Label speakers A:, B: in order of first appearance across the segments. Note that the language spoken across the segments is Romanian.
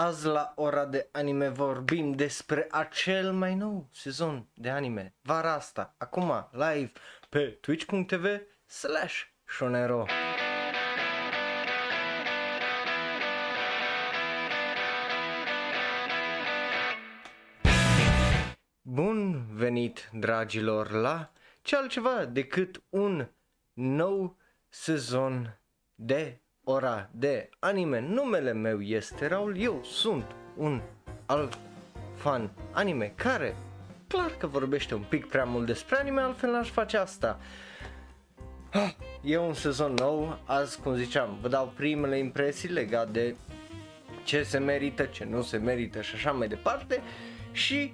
A: azi la ora de anime vorbim despre acel mai nou sezon de anime, vara asta, acum, live pe twitch.tv slash shonero. Bun venit, dragilor, la ce altceva decât un nou sezon de ora de anime. Numele meu este Raul, eu sunt un alt fan anime care clar că vorbește un pic prea mult despre anime, altfel n-aș face asta. Ah, E un sezon nou, azi cum ziceam, vă dau primele impresii legate de ce se merită, ce nu se merită și așa mai departe și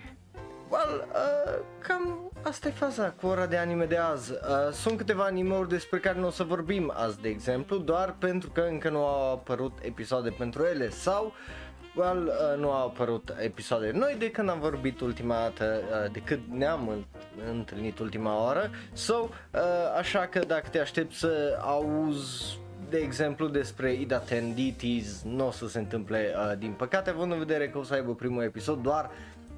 A: well, uh, cam asta e faza cu ora de anime de azi. Uh, sunt câteva animeuri despre care nu o să vorbim azi, de exemplu, doar pentru că încă nu au apărut episoade pentru ele sau well, uh, nu au apărut episoade noi de când am vorbit ultima dată, uh, de când ne-am în- întâlnit ultima oară. So, uh, așa că dacă te aștept să auzi de exemplu despre Ida Tenditis nu o să se întâmple uh, din păcate având în vedere că o să aibă primul episod doar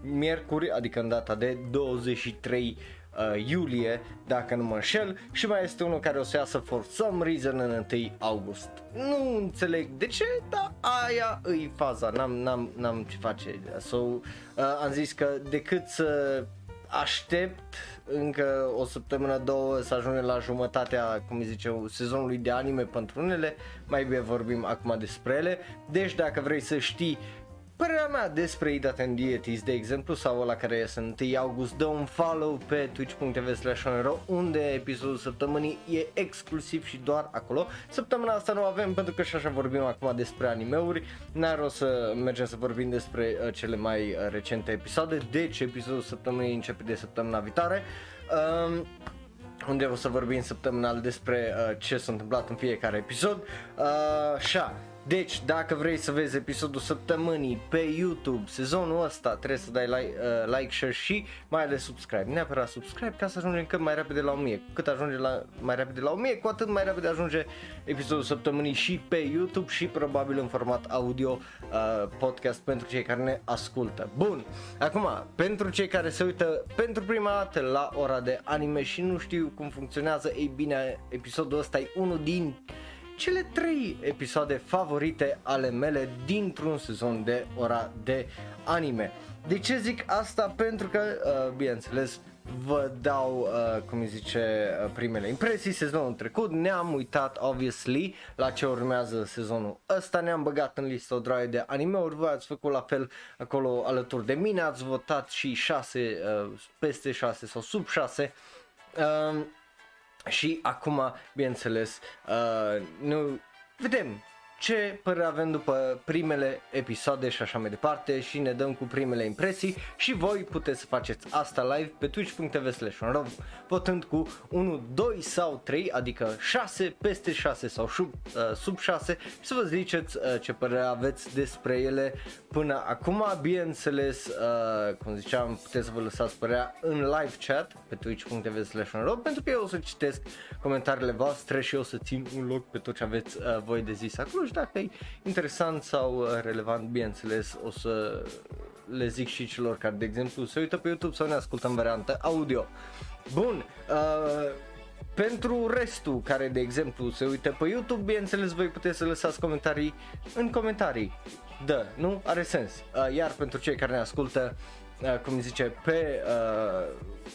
A: miercuri, adică în data de 23 uh, iulie, dacă nu mă înșel, și mai este unul care o să iasă for some reason în 1 august. Nu înțeleg de ce, dar aia îi faza, n-am, n-am, n-am ce face. So, uh, am zis că decât să aștept încă o săptămână, două să ajungem la jumătatea, cum îi zice, sezonului de anime pentru unele, mai bine vorbim acum despre ele. Deci dacă vrei să știi Părerea mea despre Ida and Deities, de exemplu, sau la care iese în 1 august, dă un follow pe twitch.tv slash onero, unde episodul săptămânii e exclusiv și doar acolo. Săptămâna asta nu avem pentru că și așa vorbim acum despre animeuri, n-ar o să mergem să vorbim despre uh, cele mai uh, recente episoade, deci episodul săptămânii începe de săptămâna viitoare. Um, unde o să vorbim săptămânal despre uh, ce s-a întâmplat în fiecare episod. Uh, așa, deci dacă vrei să vezi episodul săptămânii pe YouTube, sezonul ăsta, trebuie să dai like, uh, like share și mai ales subscribe. Neapărat subscribe ca să ajungem cât mai repede la 1000. Cu Cât ajunge la, mai repede la 1000, cu atât mai repede ajunge episodul săptămânii și pe YouTube și probabil în format audio uh, podcast pentru cei care ne ascultă. Bun, acum, pentru cei care se uită pentru prima dată la ora de anime și nu știu cum funcționează, ei bine, episodul ăsta e unul din cele trei episoade favorite ale mele dintr-un sezon de ora de anime. De ce zic asta? Pentru că, uh, bineînțeles, vă dau, uh, cum îi zice, uh, primele impresii. Sezonul trecut ne-am uitat, obviously, la ce urmează sezonul ăsta. Ne-am băgat în listă o droaie de anime-uri. Voi ați făcut la fel acolo alături de mine. Ați votat și 6, uh, peste 6 sau sub 6. Uh, și acum, bineînțeles, uh, nu vedem ce părere avem după primele episoade și așa mai departe și ne dăm cu primele impresii și voi puteți să faceți asta live pe twitch.tv slash onrov, votând cu 1, 2 sau 3, adică 6, peste 6 sau sub, uh, sub 6 și să vă ziceți uh, ce părere aveți despre ele până acum, bineînțeles, uh, cum ziceam, puteți să vă lăsați părerea în live chat pe twitch.tv slash onrov, pentru că eu o să citesc comentariile voastre și o să țin un loc pe tot ce aveți uh, voi de zis acolo și dacă e interesant sau uh, relevant, bineînțeles, o să le zic și celor care, de exemplu, se uită pe YouTube sau ne ascultă în variantă audio. Bun, uh, pentru restul care, de exemplu, se uită pe YouTube, bineînțeles, voi puteți să lăsați comentarii în comentarii. Da, nu? Are sens. Uh, iar pentru cei care ne ascultă, uh, cum zice, pe uh,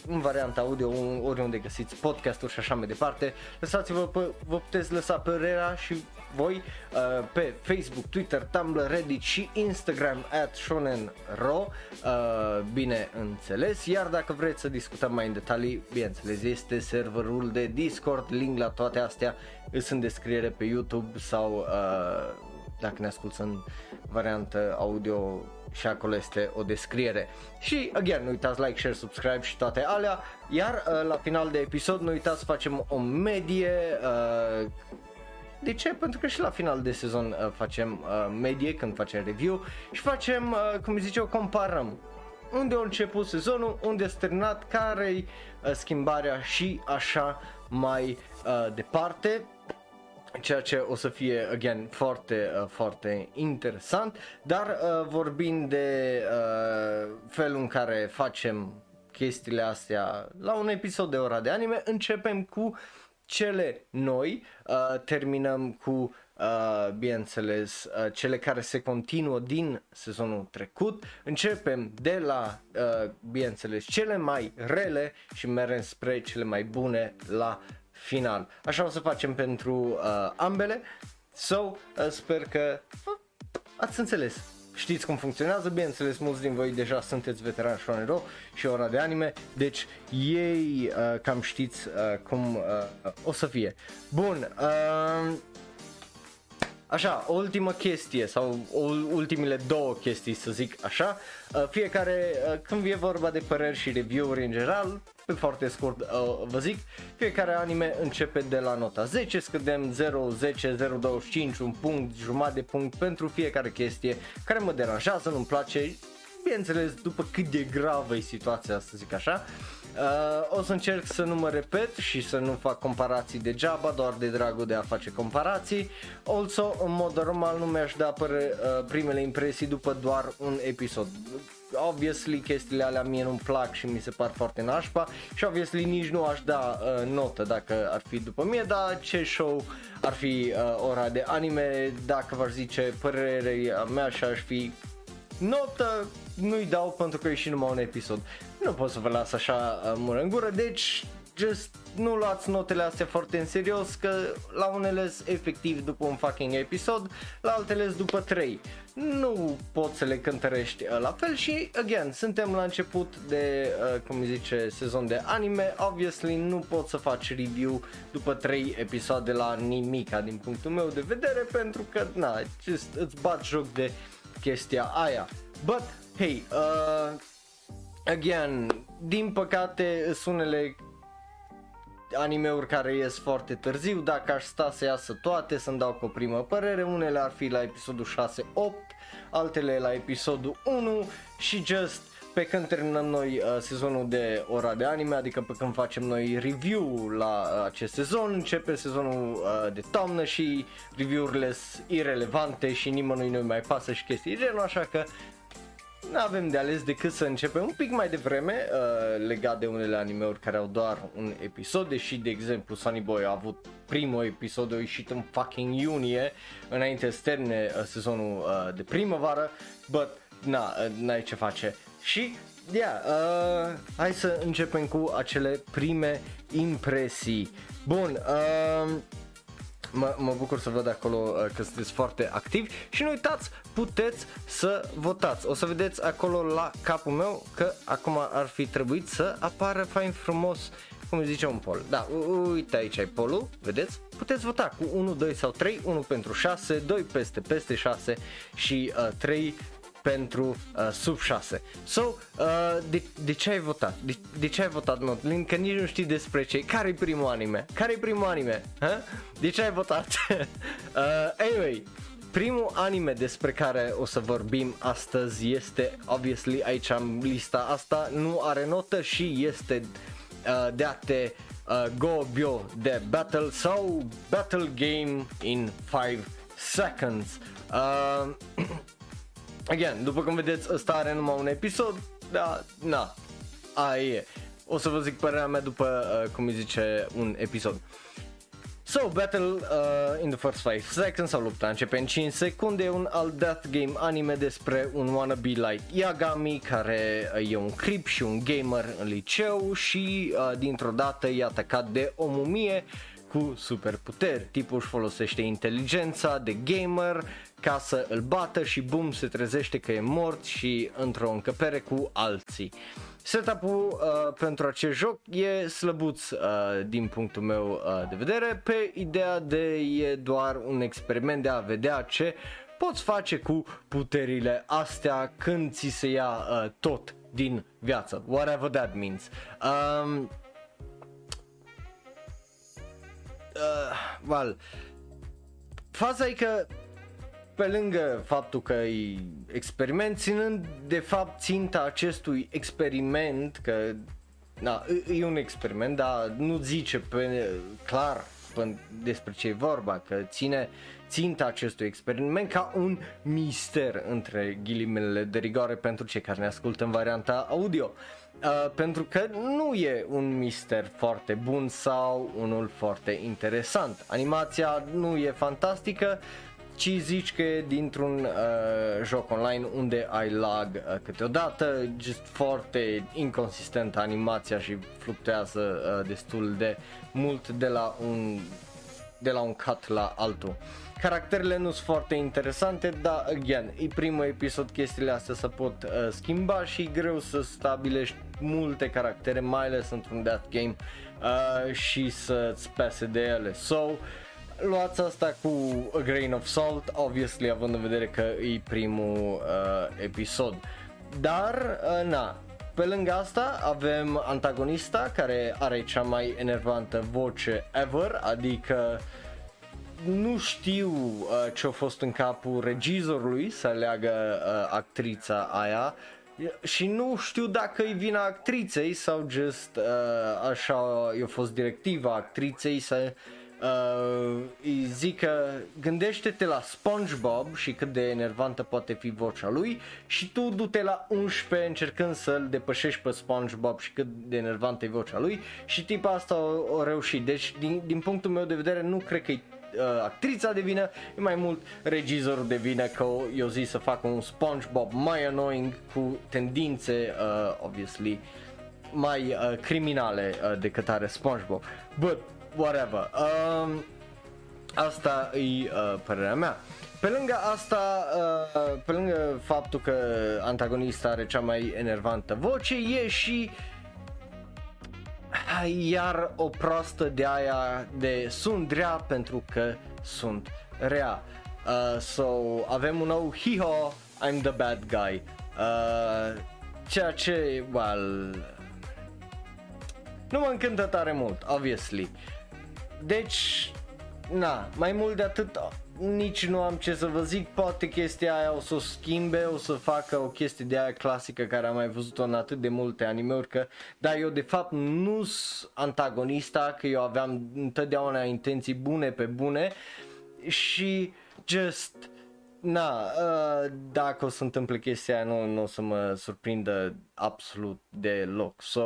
A: în varianta audio, un- oriunde găsiți podcasturi și așa mai departe, lăsați-vă, pe, vă puteți lăsa părerea și voi uh, pe Facebook, Twitter, Tumblr, Reddit și Instagram at shonenro, uh, bine înțeles, iar dacă vreți să discutăm mai în detalii, bineînțeles, este serverul de Discord, link la toate astea sunt în descriere pe YouTube sau uh, dacă ne asculti în variantă audio și acolo este o descriere. Și, again, nu uitați like, share, subscribe și toate alea. Iar uh, la final de episod nu uitați să facem o medie. Uh, de ce? Pentru că și la final de sezon uh, facem uh, medie când facem review și facem, uh, cum îi zice, o comparăm unde a început sezonul, unde s-a terminat, care-i uh, schimbarea și așa mai uh, departe. ceea ce o să fie, again, foarte, uh, foarte interesant, dar uh, vorbind de uh, felul în care facem chestiile astea la un episod de ora de anime, începem cu cele noi, uh, terminăm cu Uh, bineînțeles, uh, cele care se continuă din sezonul trecut. Începem de la, uh, bineînțeles, cele mai rele și mergem spre cele mai bune la final. Așa o să facem pentru uh, ambele. So, uh, sper că uh, ați înțeles. Știți cum funcționează, bineînțeles, mulți din voi deja sunteți veterani Shonero și ora de anime, deci ei uh, cam știți uh, cum uh, o să fie. Bun, uh, Așa, o ultimă chestie sau ultimele două chestii să zic așa, uh, fiecare, uh, când e vorba de păreri și review-uri în general, pe foarte scurt uh, vă zic, fiecare anime începe de la nota 10, scădem 0, 10, 0, 25, un punct, jumătate de punct pentru fiecare chestie care mă deranjează, nu-mi place, bineînțeles după cât de gravă e situația să zic așa. Uh, o să încerc să nu mă repet și să nu fac comparații degeaba, doar de dragul de a face comparații. Also, în mod normal nu mi-aș da păr- uh, primele impresii după doar un episod. Obviously chestiile alea mie nu-mi plac și mi se par foarte nașpa și obviously nici nu aș da uh, notă dacă ar fi după mie, dar ce show ar fi uh, ora de anime, dacă v-aș zice părerea mea și aș fi notă nu-i dau pentru că e și numai un episod. Nu pot să vă las așa uh, mură în gură, deci just nu luați notele astea foarte în serios că la unele efectiv după un fucking episod, la altele după 3. Nu poți să le cântărești uh, la fel și again, suntem la început de, uh, cum zice, sezon de anime, obviously nu pot să faci review după 3 episoade la nimica din punctul meu de vedere pentru că na, just îți bat joc de chestia aia. But, hey, uh, again, din păcate sunt unele animeuri care ies foarte târziu, dacă aș sta să iasă toate, să-mi dau cu o primă părere, unele ar fi la episodul 6-8, altele la episodul 1 și just pe când terminăm noi uh, sezonul de ora de anime, adică pe când facem noi review la uh, acest sezon, începe sezonul uh, de toamnă și review-urile sunt irelevante și nimănui nu mai pasă și chestii genul, așa că nu avem de ales decât să începem un pic mai devreme uh, legat de unele animeuri care au doar un episod, deși de exemplu Sunny Boy a avut primul episod a ieșit în fucking iunie înainte să termine uh, sezonul uh, de primăvară, but na, uh, n-ai ce face. Și, yeah, uh, hai să începem cu acele prime impresii. Bun, uh, mă, mă bucur să văd acolo uh, că sunteți foarte activi și nu uitați, puteți să votați. O să vedeți acolo la capul meu că acum ar fi trebuit să apară fain frumos cum zice un pol. Da, uite aici ai polul, vedeți? Puteți vota cu 1, 2 sau 3, 1 pentru 6, 2 peste peste 6 și uh, 3 pentru uh, sub 6. So, uh, de, de ce ai votat? De, de ce ai votat Notlin? Că nici nu știi despre ce. Care e primul anime? Care e primul anime? Ha? De ce ai votat? uh, anyway, primul anime despre care o să vorbim astăzi este, obviously, aici am lista asta, nu are notă și este uh, de ate uh, Go Bio de Battle sau Battle Game in 5 Seconds. Uh, Again, după cum vedeți, ăsta are numai un episod, da, na, aia e. O să vă zic părerea mea după, uh, cum îi zice, un episod. So, Battle uh, in the First 5 Seconds sau lupta începe în 5 secunde un alt death game anime despre un wannabe light Yagami care uh, e un creep și un gamer în liceu și uh, dintr-o dată e atacat de o mumie cu superputeri. Tipul își folosește inteligența de gamer ca să îl bată și bum se trezește că e mort și într-o încăpere cu alții. Setup-ul uh, pentru acest joc e slăbuț uh, din punctul meu uh, de vedere pe ideea de e doar un experiment de a vedea ce poți face cu puterile astea când ți se ia uh, tot din viață, whatever that means. Um, uh, well, faza e că pe lângă faptul că e experiment, ținând de fapt ținta acestui experiment, că na, e un experiment, dar nu zice pe clar despre ce e vorba, că ține ținta acestui experiment ca un mister între ghilimele de rigoare pentru cei care ne ascultă în varianta audio. Uh, pentru că nu e un mister foarte bun sau unul foarte interesant. Animația nu e fantastică, ci zici că e dintr-un uh, joc online unde ai lag uh, câteodată, just foarte inconsistent animația și fluctuează uh, destul de mult de la un de la un cut la altul. Caracterele nu sunt foarte interesante, dar, again, e primul episod, chestiile astea se pot uh, schimba și e greu să stabilești multe caractere, mai ales într-un death game uh, și să-ți pese de ele. So, luați asta cu a grain of salt, obviously având în vedere că e primul uh, episod. Dar, uh, na, pe lângă asta avem antagonista care are cea mai enervantă voce ever, adică nu știu uh, ce a fost în capul regizorului să aleagă uh, actrița aia și nu știu dacă e vina actriței sau just uh, așa i-a fost directiva actriței să uh, îi zică gândește-te la SpongeBob și cât de enervantă poate fi vocea lui și tu du-te la 11 încercând să-l depășești pe SpongeBob și cât de enervantă e vocea lui și tipa asta o, o reușit. Deci din, din punctul meu de vedere nu cred că e uh, actrița de vină, e mai mult regizorul de vină că eu zis să facă un SpongeBob mai annoying cu tendințe, uh, obviously, mai uh, criminale uh, decât are SpongeBob. But, whatever. Um, asta e uh, părerea mea. Pe lângă asta, uh, pe lângă faptul că antagonista are cea mai enervantă voce, e și iar o proastă de aia de sunt rea pentru că sunt rea. Uh, so, avem un nou hiho, I'm the bad guy. Uh, ceea ce, well, nu mă încântă tare mult, obviously. Deci, na, mai mult de atât, nici nu am ce să vă zic, poate chestia aia o să o schimbe, o să facă o chestie de aia clasică care am mai văzut-o în atât de multe anime-uri, că, dar eu de fapt nu sunt antagonista, că eu aveam întotdeauna intenții bune pe bune și just, na, uh, dacă o să întâmple chestia aia, nu, nu o să mă surprindă absolut deloc. So,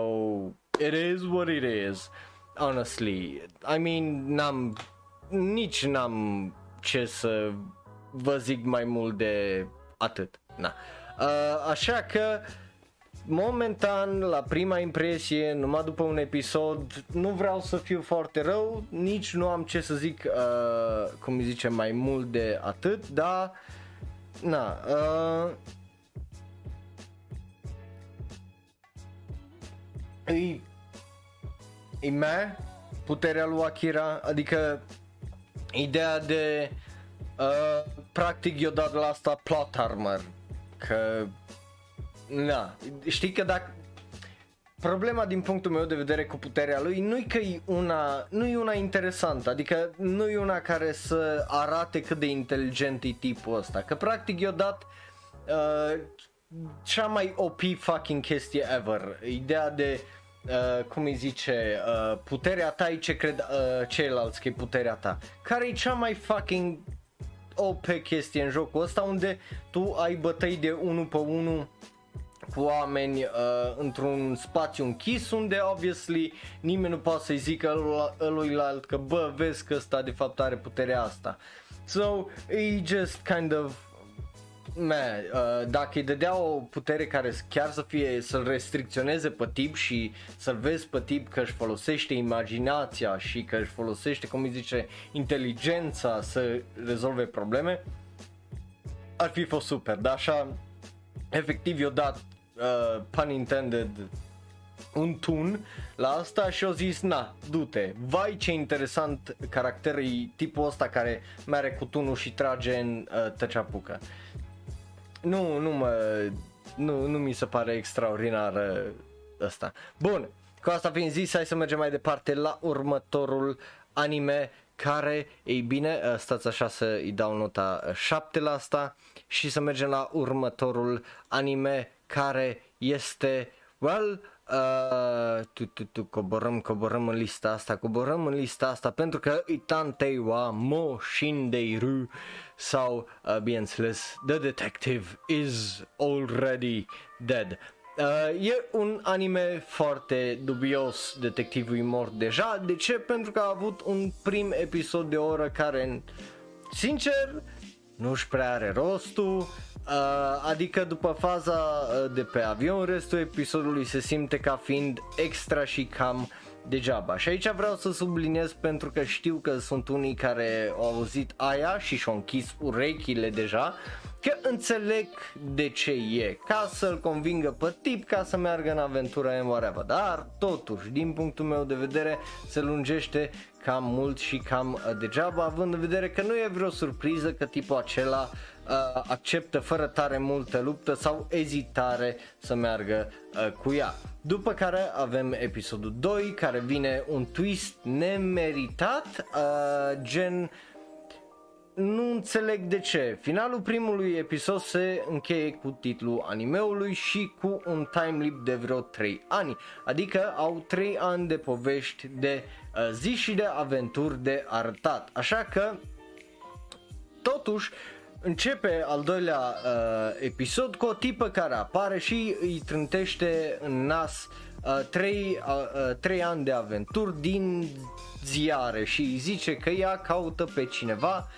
A: it is what it is, honestly. I mean, n-am, nici n-am ce să vă zic mai mult de atât. Na. Uh, așa că momentan, la prima impresie, numai după un episod, nu vreau să fiu foarte rău, nici nu am ce să zic, uh, cum zice, mai mult de atât, dar, na, uh, e, e mea puterea lui Akira, adică ideea de uh, practic eu dat la asta plot armor că na, știi că dacă problema din punctul meu de vedere cu puterea lui nu e că e una, nu e una interesantă, adică nu e una care să arate cât de inteligent e tipul ăsta, că practic i-a dat uh, cea mai OP fucking chestie ever, ideea de uh, cum îi zice, uh, puterea ta e ce cred uh, ceilalți că e puterea ta. Care e cea mai fucking OP chestie în jocul ăsta unde tu ai bătăi de 1 pe 1 cu oameni uh, într-un spațiu închis unde obviously nimeni nu poate să-i zică ăluilalt că bă vezi că ăsta de fapt are puterea asta. So, e just kind of man, uh, dacă îi dădea o putere care chiar să fie, să-l restricționeze pe tip și să-l vezi pe tip că își folosește imaginația și că își folosește, cum îi zice, inteligența să rezolve probleme, ar fi fost super, dar așa, efectiv i-o dat, uh, pun intended, un tun la asta și au zis, na, du-te, vai ce interesant caracter e tipul ăsta care mere cu tunul și trage în uh, tăceapucă nu, nu mă, nu, nu mi se pare extraordinar ăsta. Bun, cu asta fiind zis, hai să mergem mai departe la următorul anime care, ei bine, stați așa să îi dau nota 7 la asta și să mergem la următorul anime care este well, uh, tu, tu, tu, coborăm, coborăm în lista asta, coborăm în lista asta pentru că Itantei wa Mo Shindeiru sau, uh, bineînțeles, The Detective is already dead. Uh, e un anime foarte dubios, detectivul e mort deja. De ce? Pentru că a avut un prim episod de oră care, sincer, nu-și prea are rostul. Uh, adică după faza uh, de pe avion, restul episodului se simte ca fiind extra și cam degeaba. Și aici vreau să subliniez pentru că știu că sunt unii care au auzit aia și și-au închis urechile deja că înțeleg de ce e, ca să-l convingă pe tip ca să meargă în aventură în whatever, dar totuși, din punctul meu de vedere, se lungește cam mult și cam uh, degeaba, având în vedere că nu e vreo surpriză că tipul acela uh, acceptă fără tare multă luptă sau ezitare să meargă uh, cu ea. După care avem episodul 2 care vine un twist nemeritat, uh, gen nu înțeleg de ce. Finalul primului episod se încheie cu titlul animeului și cu un time leap de vreo 3 ani, adică au 3 ani de povești de uh, zi și de aventuri de arătat. Așa că, totuși, începe al doilea uh, episod cu o tipă care apare și îi trântește în nas uh, trei, uh, uh, trei ani de aventuri din ziare și îi zice că ea caută pe cineva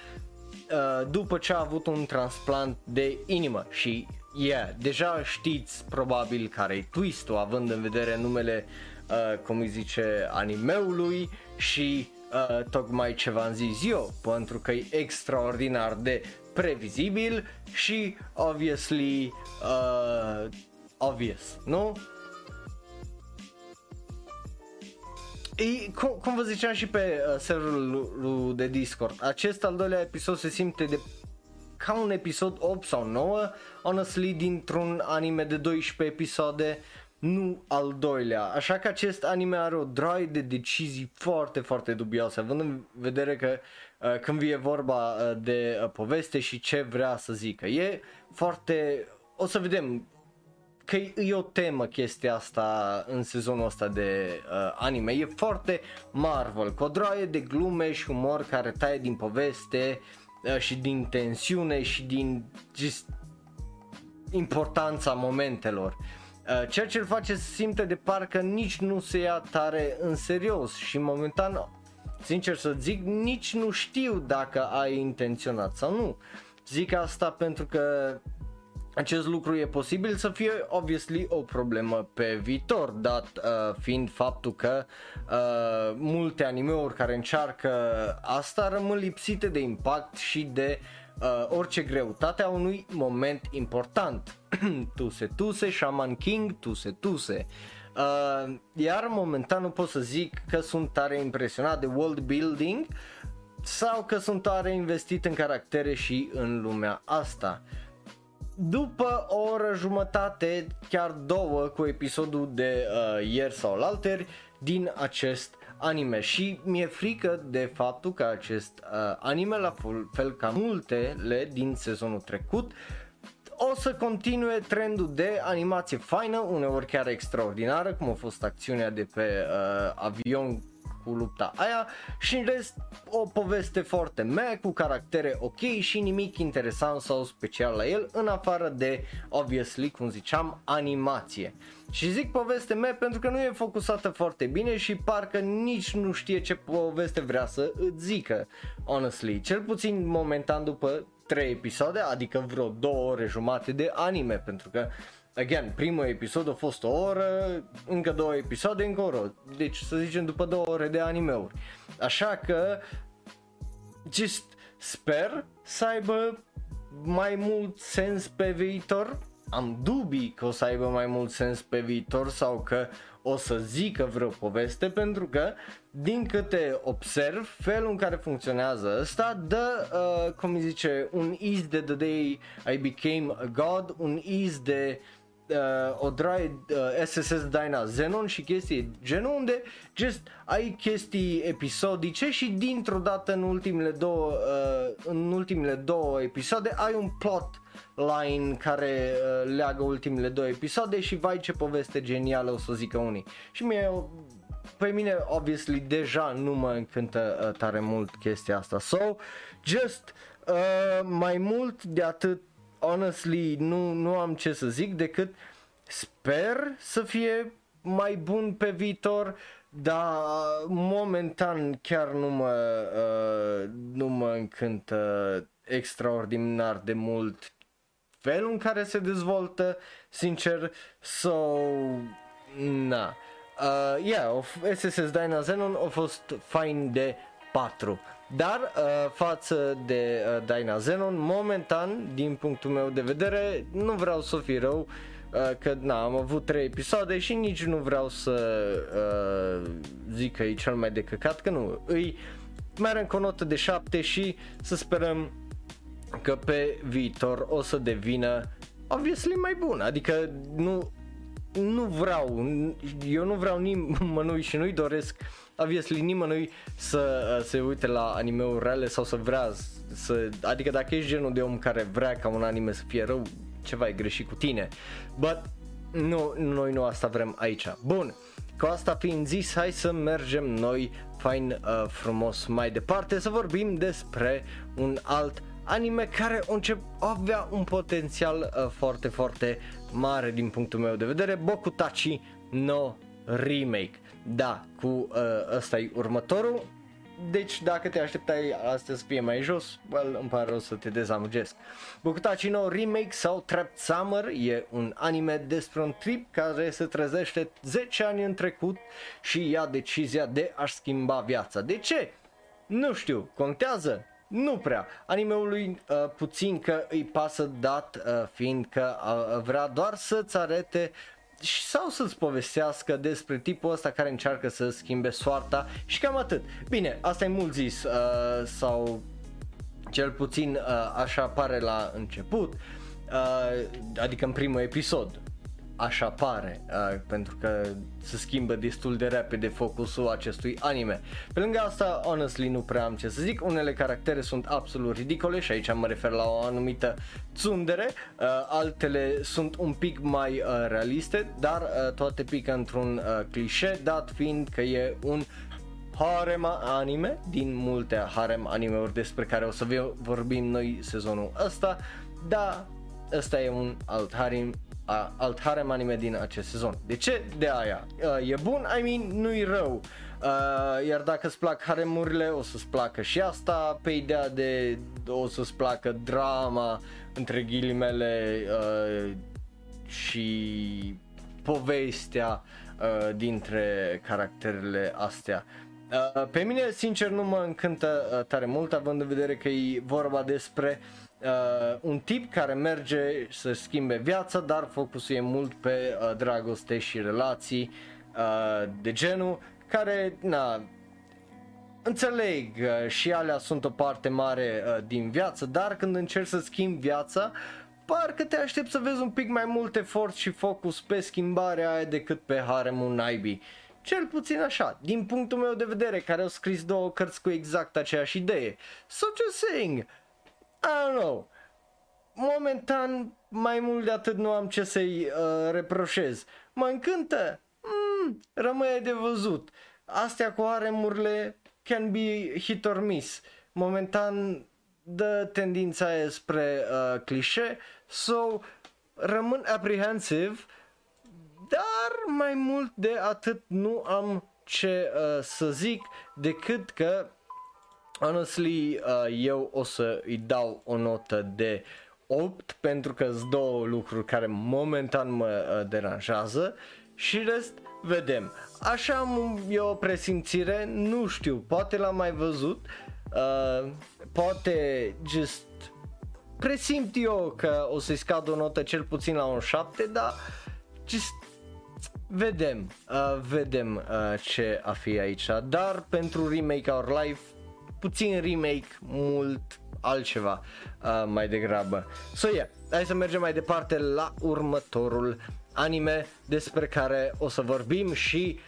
A: Uh, după ce a avut un transplant de inimă. Și yeah, deja știți probabil care e twist-ul având în vedere numele, uh, cum îi zice, animeului și uh, tocmai ce v-am zis eu, pentru că e extraordinar de previzibil și obviously uh, obvious, nu? E, cum, cum vă ziceam și pe uh, serverul de Discord, acest al doilea episod se simte de ca un episod 8 sau 9, honestly, dintr-un anime de 12 episoade, nu al doilea. Așa că acest anime are o droaie de decizii foarte, foarte dubioase, având în vedere că uh, când vine vorba uh, de uh, poveste și ce vrea să zică. E foarte... O să vedem că e o temă chestia asta în sezonul ăsta de uh, anime. E foarte Marvel, cu o droaie de glume și umor care taie din poveste uh, și din tensiune și din just importanța momentelor. Uh, ceea ce îl face să simte de parcă nici nu se ia tare în serios și momentan, sincer să zic, nici nu știu dacă ai intenționat sau nu. Zic asta pentru că acest lucru e posibil să fie obviously o problemă pe viitor, dat uh, fiind faptul că uh, multe animeuri care încearcă asta rămân lipsite de impact și de uh, orice greutate a unui moment important. tuse Tuse, Shaman King, Tuse Tuse. Uh, iar momentan nu pot să zic că sunt tare impresionat de world building sau că sunt tare investit în caractere și în lumea asta. Uh, după o oră jumătate, chiar două cu episodul de uh, ieri sau alteri din acest anime și mi-e frică de faptul că acest uh, anime, la fel ca multele din sezonul trecut, o să continue trendul de animație faină, uneori chiar extraordinară, cum a fost acțiunea de pe uh, avion cu lupta aia și în rest o poveste foarte mea cu caractere ok și nimic interesant sau special la el în afară de, obviously, cum ziceam, animație. Și zic poveste mea pentru că nu e focusată foarte bine și parcă nici nu știe ce poveste vrea să îți zică, honestly. Cel puțin momentan după 3 episoade, adică vreo 2 ore jumate de anime, pentru că again, primul episod a fost o oră, încă două episoade, încă o oră. Deci să zicem după două ore de animeuri. Așa că just sper să aibă mai mult sens pe viitor. Am dubii că o să aibă mai mult sens pe viitor sau că o să zică vreo poveste pentru că din câte observ felul în care funcționează ăsta dă, uh, cum zice, un ease de the day I became a god, un ease de uh, uh, o drai uh, SSS Dyna Xenon și chestii genul unde just ai chestii episodice și dintr-o dată în ultimele două uh, în ultimele două episoade ai un plot line care uh, leagă ultimele două episoade și vai ce poveste genială o să zică unii. Și mie pe mine obviously deja nu mă încântă uh, tare mult chestia asta. So, just uh, mai mult de atât honestly nu, nu am ce să zic decât sper să fie mai bun pe viitor, dar momentan chiar nu mă, uh, nu mă încântă extraordinar de mult felul în care se dezvoltă, sincer, so, na. Uh, yeah, SSS Dyna Xenon a fost fine de 4. Dar uh, față de uh, Dyna Xenon, momentan, din punctul meu de vedere, nu vreau să fiu rău, uh, că na, am avut 3 episoade și nici nu vreau să uh, zic că e cel mai de căcat, că nu, îi merg cu o notă de 7 și să sperăm că pe viitor o să devină obviously mai bun, adică nu nu vreau, eu nu vreau nimănui și nu-i doresc obviously nimănui să uh, se uite la anime-uri reale sau să vrea să, adică dacă ești genul de om care vrea ca un anime să fie rău, ceva e greșit cu tine. But nu, noi nu asta vrem aici. Bun, cu asta fiind zis, hai să mergem noi fain uh, frumos mai departe să vorbim despre un alt anime care încep avea un potențial uh, foarte foarte mare din punctul meu de vedere, Bokutachi no Remake. Da, cu uh, ăsta e următorul. Deci dacă te așteptai astăzi să fie mai jos, well, îmi pare rău să te dezamăgesc. Bokutachi no Remake sau Trapped Summer e un anime despre un trip care se trezește 10 ani în trecut și ia decizia de a schimba viața. De ce? Nu știu, contează? Nu prea. Animeului uh, puțin că îi pasă dat uh, fiind că uh, vrea doar să-ți arete și sau să-ți povestească despre tipul ăsta care încearcă să schimbe soarta. Și cam atât. Bine, asta e mult zis uh, sau cel puțin uh, așa pare la început, uh, adică în primul episod așa pare, uh, pentru că se schimbă destul de repede focusul acestui anime. Pe lângă asta, honestly, nu prea am ce să zic, unele caractere sunt absolut ridicole și aici mă refer la o anumită tsundere, uh, altele sunt un pic mai uh, realiste, dar uh, toate pică într-un uh, clișe, dat fiind că e un harem anime, din multe harem anime-uri despre care o să vorbim noi sezonul ăsta, dar ăsta e un alt harem a, alt harem anime din acest sezon. De ce? De aia. Uh, e bun, I mean, nu-i rău. Uh, iar dacă îți plac haremurile, o să-ți placă și asta pe ideea de o să-ți placă drama între ghilimele uh, și povestea uh, dintre caracterele astea. Uh, pe mine, sincer, nu mă încântă uh, tare mult, având în vedere că e vorba despre uh, uh, un tip care merge să schimbe viața, dar focusul e mult pe uh, dragoste și relații uh, de genul care, na, înțeleg uh, și alea sunt o parte mare uh, din viață, dar când încerci să schimbi viața, parcă te aștept să vezi un pic mai mult efort și focus pe schimbarea aia decât pe haremul naibii. Cel puțin așa, din punctul meu de vedere, care au scris două cărți cu exact aceeași idee. So just saying, I don't know. Momentan, mai mult de atât nu am ce să-i uh, reproșez. Mă încântă? Mm, rămâne de văzut. Astea cu aremurile can be hit or miss. Momentan dă tendința aia spre uh, clișe, so rămân apprehensive, dar mai mult de atât nu am ce uh, să zic decât că honestly, uh, eu o să îi dau o notă de 8 pentru că sunt două lucruri care momentan mă uh, deranjează. Și rest vedem. Așa am eu o presimțire, nu știu, poate l-am mai văzut, uh, poate just presimt eu că o să-i scad o notă cel puțin la un 7, dar just vedem, uh, vedem uh, ce a fi aici, dar pentru Remake Our Life puțin remake, mult altceva uh, mai degrabă. So yeah, hai să mergem mai departe la următorul anime despre care o să vorbim și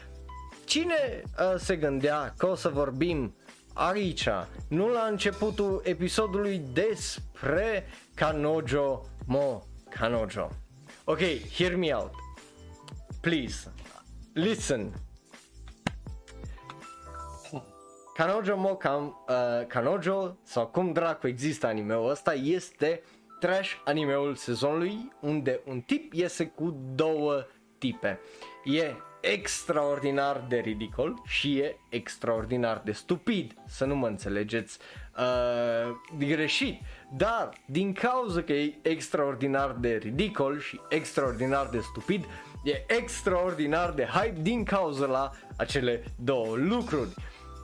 A: cine uh, se gândea că o să vorbim aici, nu la începutul episodului despre Kanojo Mo Kanojo. Ok, hear me out. Please, listen. Kanojo Mo Kam, uh, Kanojo sau cum dracu există animeul ăsta este trash animeul sezonului unde un tip iese cu două tipe. E extraordinar de ridicol și e extraordinar de stupid, să nu mă înțelegeți uh, greșit. Dar din cauza că e extraordinar de ridicol și extraordinar de stupid, e extraordinar de hype din cauza la acele două lucruri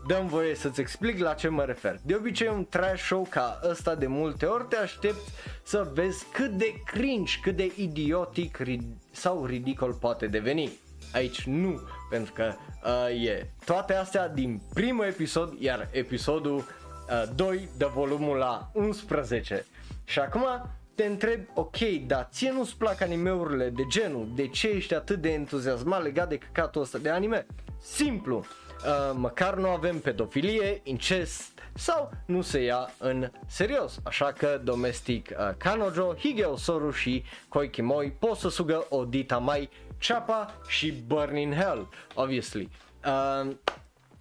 A: dăm voie să-ți explic la ce mă refer. De obicei un trash show ca ăsta de multe ori te aștepți să vezi cât de cringe, cât de idiotic ri- sau ridicol poate deveni. Aici nu, pentru că uh, e toate astea din primul episod, iar episodul uh, 2 de volumul la 11. Și acum te întreb, ok, dar ție nu-ți plac animeurile de genul? De ce ești atât de entuziasmat legat de căcatul ăsta de anime? Simplu, uh, măcar nu avem pedofilie, incest sau nu se ia în serios. Așa că domestic uh, Kanojo, Higeo Soru și Koikimoi pot să sugă o dita mai Chapa și Burn in Hell, obviously. Uh,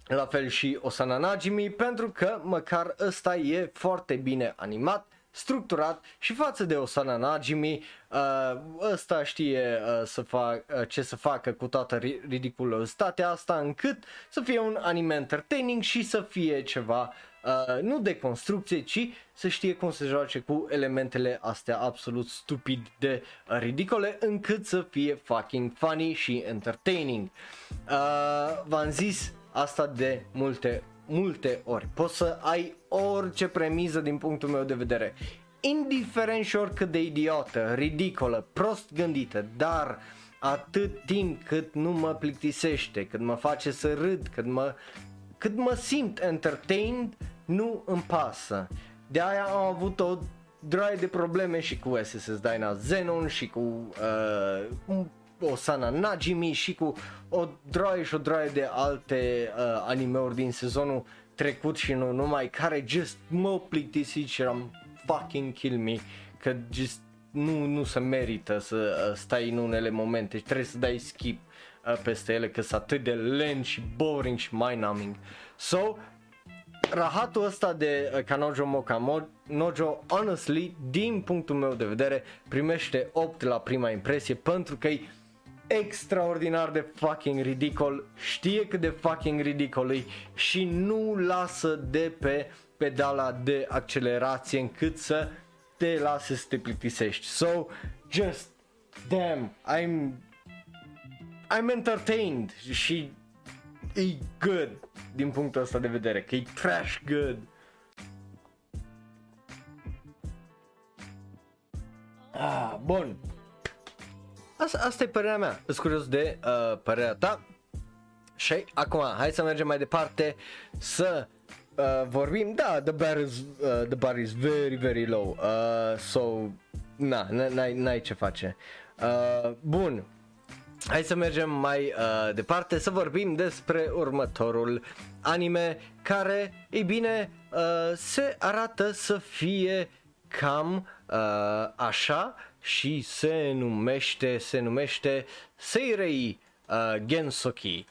A: la fel și Osana Najimi pentru că măcar ăsta e foarte bine animat structurat și față de Osana Najimi uh, ăsta știe uh, să fac, uh, ce să facă cu toată ridiculozitatea asta încât să fie un anime entertaining și să fie ceva uh, nu de construcție ci să știe cum să joace cu elementele astea absolut stupid de uh, ridicole încât să fie fucking funny și entertaining. Uh, v-am zis asta de multe multe ori. Poți să ai orice premiză din punctul meu de vedere. Indiferent și oricât de idiotă, ridicolă, prost gândită, dar atât timp cât nu mă plictisește, cât mă face să râd, cât mă, cât mă simt entertained, nu îmi pasă. De aia am avut o droaie de probleme și cu SSS Dyna Xenon și cu uh, Osana Najimi și cu o droaie și o droaie de alte uh, animeuri din sezonul trecut și nu numai care just mă plictisit și eram fucking kill me că just nu, nu se merită să uh, stai în unele momente și trebuie să dai skip uh, peste ele că sunt atât de lent și boring și mind-numbing. So, rahatul ăsta de uh, Kanojo Moka Nojo, honestly, din punctul meu de vedere, primește 8 la prima impresie pentru că e extraordinar de fucking ridicol, știe cât de fucking ridicol e și nu lasă de pe pedala de accelerație încât să te lase să te plictisești. So, just, damn, I'm, I'm entertained și e good din punctul ăsta de vedere, că e trash good. Ah, bun. Asta, asta e părerea mea. Sunt curios de uh, părerea ta. Și acum, hai să mergem mai departe să uh, vorbim. Da, the bar is, uh, the bar is very, very low. Uh, so, na, n-ai, n-ai ce face. Uh, bun, Hai să mergem mai uh, departe să vorbim despre următorul anime care, ei bine, uh, se arată să fie cam uh, așa și se numește, se numește Seirei uh, Gensoki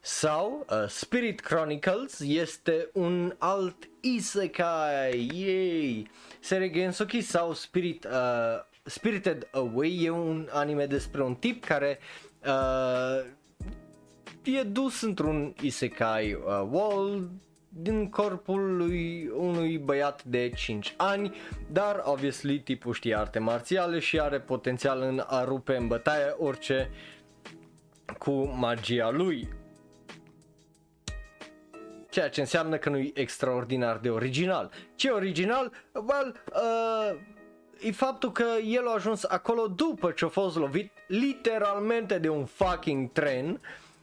A: sau uh, Spirit Chronicles este un alt isekai, yay! Seirei Gensoki sau Spirit, uh, Spirited Away e un anime despre un tip care uh, e dus într-un isekai uh, world din corpul lui unui băiat de 5 ani, dar obviously tipul știe arte marțiale și are potențial în a rupe în bătaie orice cu magia lui. Ceea ce înseamnă că nu e extraordinar de original. Ce original? Well, uh, e faptul că el a ajuns acolo după ce a fost lovit literalmente de un fucking tren uh,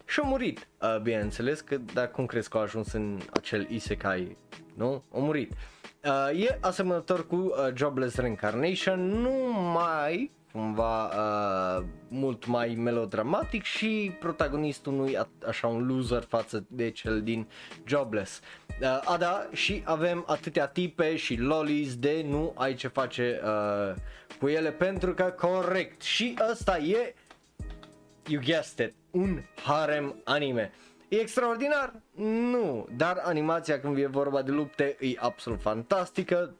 A: și a murit, uh, bineînțeles, că dar cum crezi că a ajuns în acel isekai, nu? A murit. Uh, e asemănător cu uh, Jobless Reincarnation, nu mai cumva uh, mult mai melodramatic și protagonistul nu e așa un loser față de cel din Jobless. Uh, a da, și avem atâtea tipe și lolis de nu ai ce face uh, cu ele pentru că corect și ăsta e, you guessed it, un harem anime. E extraordinar? Nu, dar animația când e vorba de lupte e absolut fantastică,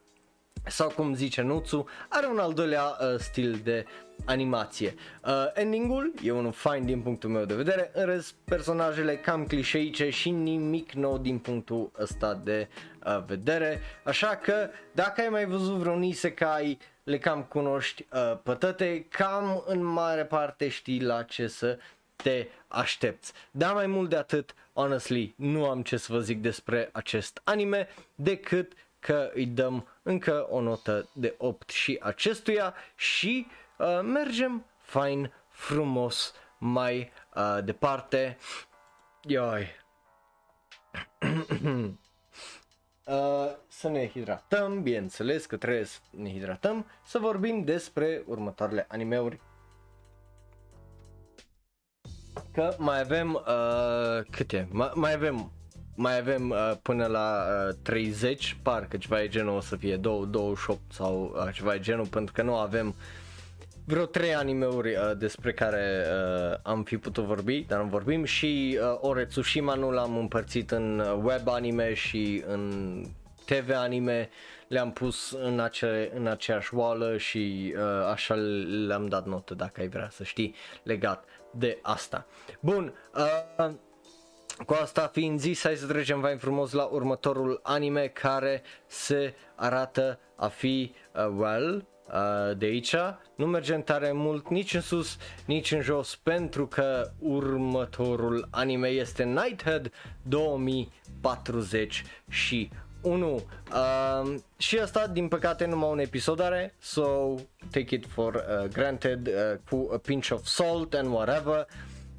A: sau cum zice Nutsu, are un al doilea uh, stil de animație. Uh, endingul e unul fain din punctul meu de vedere, în rest personajele cam clișeice și nimic nou din punctul ăsta de uh, vedere, așa că dacă ai mai văzut vreun isekai, le cam cunoști uh, pătăte, cam în mare parte știi la ce să te aștepți. Dar mai mult de atât, honestly, nu am ce să vă zic despre acest anime decât că îi dăm încă o notă de 8 și acestuia și uh, mergem fain, frumos mai uh, departe. Ioi. uh, să ne hidratăm, bineînțeles că trebuie să ne hidratăm, să vorbim despre următoarele animeuri că mai avem uh, câte? Ma- mai avem mai avem uh, până la uh, 30, parcă ceva e genul o să fie 2, 28 sau uh, ceva e genul, pentru că nu avem vreo 3 animeuri uh, despre care uh, am fi putut vorbi, dar nu vorbim și uh, Ore Tsushima nu l-am împărțit în uh, web anime și în TV anime, le-am pus în, ace- în aceeași oală și uh, așa le-am dat notă dacă ai vrea să știi legat de asta. Bun, uh, cu asta fiind zis, hai să trecem mai frumos la următorul anime care se arată a fi, uh, well, uh, de aici. Nu mergem tare mult nici în sus, nici în jos, pentru că următorul anime este Nighthead 2040 și 1. Uh, și asta, din păcate, numai un episod are, so take it for uh, granted, uh, cu a pinch of salt and whatever.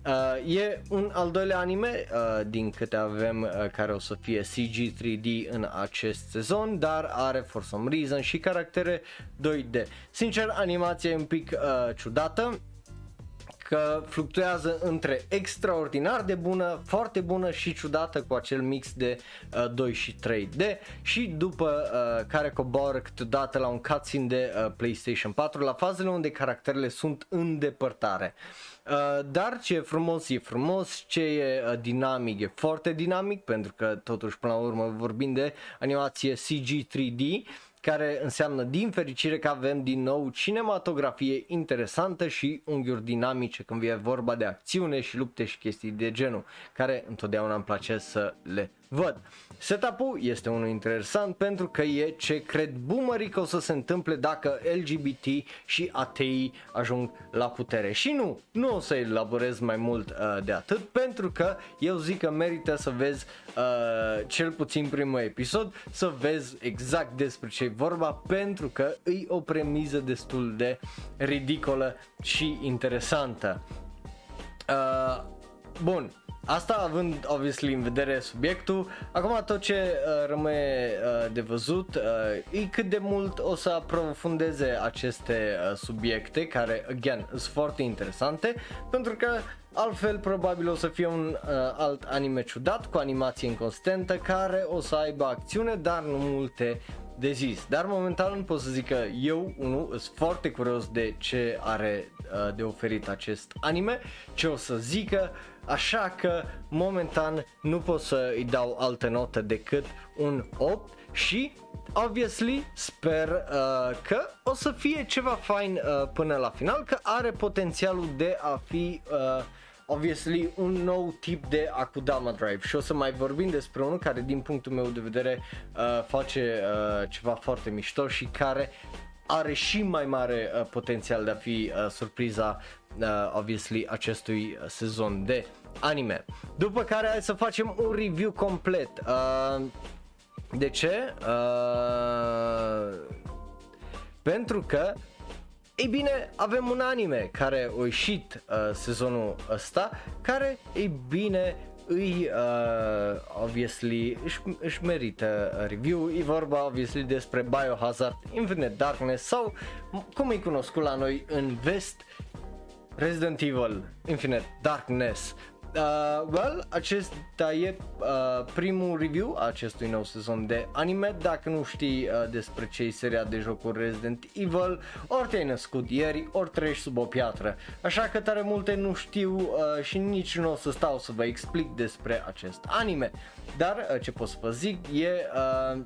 A: Uh, e un al doilea anime uh, din câte avem uh, care o să fie CG 3D în acest sezon, dar are for some reason și caractere 2D. Sincer, animația e un pic uh, ciudată, că fluctuează între extraordinar de bună, foarte bună și ciudată cu acel mix de uh, 2 și 3D și după uh, care coboară câteodată la un cutscene de uh, PlayStation 4 la fazele unde caracterele sunt în depărtare. Uh, dar ce e frumos e frumos, ce e uh, dinamic e foarte dinamic pentru că totuși până la urmă vorbim de animație CG 3D care înseamnă din fericire că avem din nou cinematografie interesantă și unghiuri dinamice când vine vorba de acțiune și lupte și chestii de genul, care întotdeauna îmi place să le văd. Setup-ul este unul interesant pentru că e ce cred boomerii că o să se întâmple dacă LGBT și atei ajung la putere. Și nu, nu o să elaborez mai mult uh, de atât pentru că eu zic că merită să vezi uh, cel puțin primul episod, să vezi exact despre ce e vorba pentru că e o premiză destul de ridicolă și interesantă. Uh, bun, Asta având, obviously, în vedere subiectul, acum tot ce uh, rămâne uh, de văzut uh, e cât de mult o să aprofundeze aceste uh, subiecte, care, again, sunt foarte interesante, pentru că altfel probabil o să fie un uh, alt anime ciudat, cu animație inconsistentă, care o să aibă acțiune, dar nu multe de zis. Dar momentan pot să zic că eu, unul, sunt foarte curios de ce are uh, de oferit acest anime, ce o să zică, așa că momentan nu pot să îi dau altă notă decât un 8 și obviously sper uh, că o să fie ceva fain uh, până la final, că are potențialul de a fi uh, obviously un nou tip de Akudama Drive. Și o să mai vorbim despre unul care din punctul meu de vedere uh, face uh, ceva foarte mișto și care are și mai mare uh, potențial de a fi uh, surpriza uh, obviously acestui sezon de anime. După care hai să facem un review complet. Uh, de ce? Uh, pentru că ei bine, avem un anime care a ieșit uh, sezonul ăsta, care, ei bine, îi, uh, obviously, își, își merită review. E vorba, obviously, despre Biohazard Infinite Darkness sau, cum e cunoscut la noi în vest, Resident Evil Infinite Darkness. Uh, well, acesta e uh, primul review a acestui nou sezon de anime. Dacă nu știi uh, despre ce e seria de jocuri Resident Evil, ori te-ai născut ieri, ori treci sub o piatră. Așa că tare multe nu știu uh, și nici nu o să stau să vă explic despre acest anime. Dar uh, ce pot să vă zic e uh,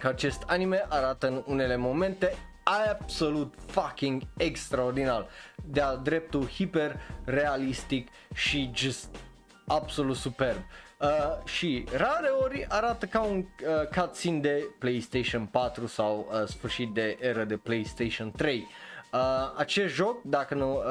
A: că acest anime arată în unele momente absolut fucking extraordinar. De-a dreptul hiper realistic și just absolut superb. Uh, și rare ori arată ca un uh, cutscene de PlayStation 4 sau uh, sfârșit de era de PlayStation 3. Uh, acest joc, dacă nu, uh,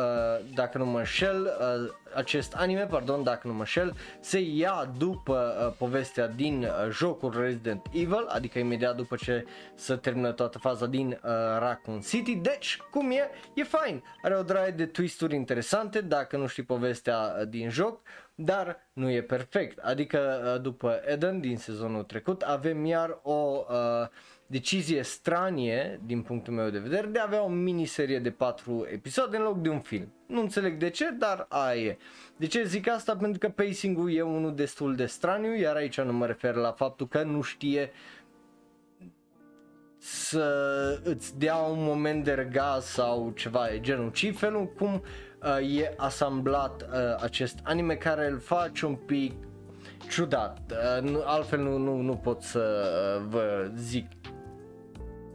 A: dacă nu mă înșel, uh, acest anime, pardon, dacă nu mă înșel, se ia după uh, povestea din uh, jocul Resident Evil, adică imediat după ce se termină toată faza din uh, Raccoon City, deci, cum e, e fain, are o draie de twisturi interesante dacă nu știi povestea uh, din joc, dar nu e perfect, adică uh, după Eden din sezonul trecut avem iar o uh, decizie stranie, din punctul meu de vedere, de a avea o miniserie de patru episoade în loc de un film. Nu înțeleg de ce, dar aia e. De ce zic asta? Pentru că pacing-ul e unul destul de straniu, iar aici nu mă refer la faptul că nu știe să îți dea un moment de răgaz sau ceva de genul, ci felul cum uh, e asamblat uh, acest anime care îl face un pic ciudat, uh, nu, altfel nu, nu, nu pot să uh, vă zic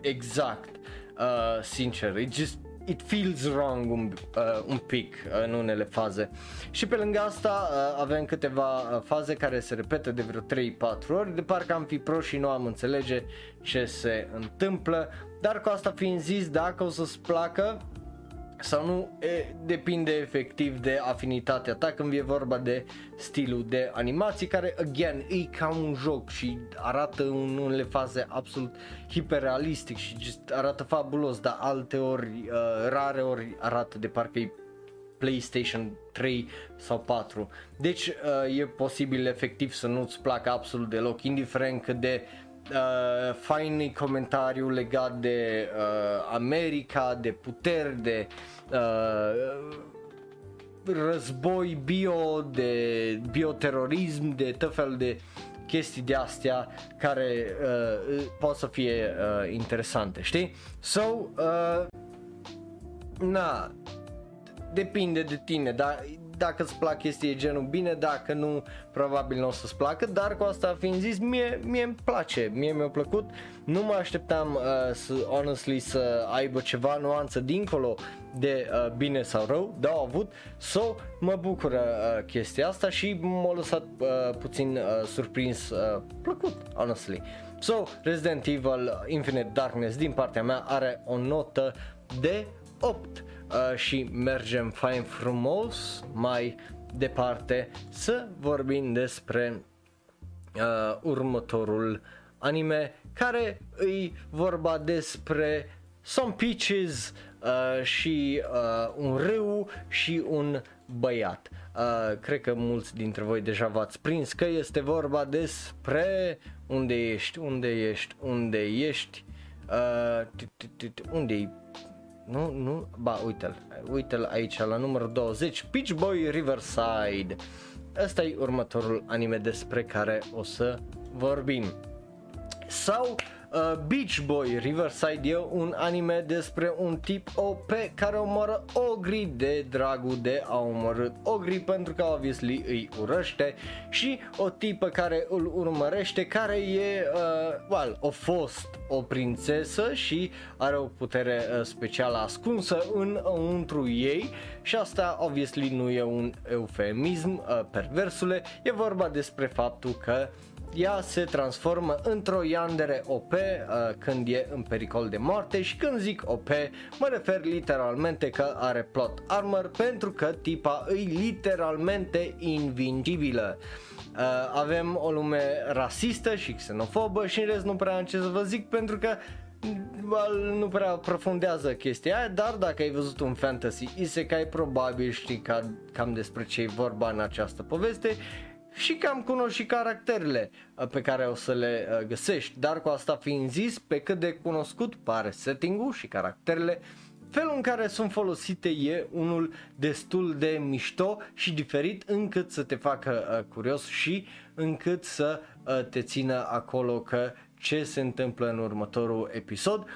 A: exact, uh, sincer, it just it feels wrong un, uh, un pic în unele faze. Și pe lângă asta uh, avem câteva uh, faze care se repetă de vreo 3-4 ori, de parcă am fi pro și nu am înțelege ce se întâmplă, dar cu asta fiind zis, dacă o să-ți placă, sau nu e, depinde efectiv de afinitatea ta când e vorba de stilul de animații care, again, e ca un joc și arată în unele faze absolut hiperrealistic și just arată fabulos, dar alte ori, uh, rare ori arată de parcă e PlayStation 3 sau 4. Deci uh, e posibil efectiv să nu-ți placă absolut deloc, indiferent cât de uh, fain comentariu legat de uh, America, de puteri, de uh, război bio, de bioterorism, de tot fel de chestii de astea care uh, pot să fie uh, interesante, știi? So, uh, na, depinde de tine, dar dacă îți plac chestii genul bine, dacă nu, probabil nu o să-ți placă, dar cu asta fiind zis, mie, mie îmi place, mie mi-a plăcut, nu mă așteptam uh, să, honestly, să aibă ceva nuanță dincolo de uh, bine sau rău, dar au avut, so mă bucură uh, chestia asta și m-a lăsat uh, puțin uh, surprins, uh, plăcut, honestly. So, Resident Evil Infinite Darkness din partea mea are o notă de 8 uh, și mergem fain frumos mai departe să vorbim despre uh, următorul anime care îi vorba despre some peaches uh, și uh, un râu și un băiat. Uh, cred că mulți dintre voi deja v-ați prins că este vorba despre unde ești, unde ești, unde ești, uh, unde e nu, nu, ba uite-l, uite-l aici la numărul 20, Peach Boy Riverside. Ăsta e următorul anime despre care o să vorbim. Sau Uh, Beach Boy Riverside e un anime despre un tip OP care omoară ogri de dragul de a omorât ogri pentru că obviously îi urăște și o tipă care îl urmărește care e, uh, well, a fost o prințesă și are o putere uh, specială ascunsă în untru ei și asta obviously nu e un eufemism uh, perversule, e vorba despre faptul că uh, ea se transformă într-o yandere OP uh, când e în pericol de moarte și când zic OP mă refer literalmente că are plot armor pentru că tipa îi literalmente invincibilă. Uh, avem o lume rasistă și xenofobă și în rest nu prea am ce să vă zic pentru că well, nu prea aprofundează chestia aia, dar dacă ai văzut un fantasy isekai probabil știi ca, cam despre ce e vorba în această poveste și cam cunosc și caracterele uh, pe care o să le uh, găsești, dar cu asta fiind zis, pe cât de cunoscut pare setting-ul și caracterele, felul în care sunt folosite e unul destul de mișto și diferit încât să te facă uh, curios și încât să uh, te țină acolo că ce se întâmplă în următorul episod.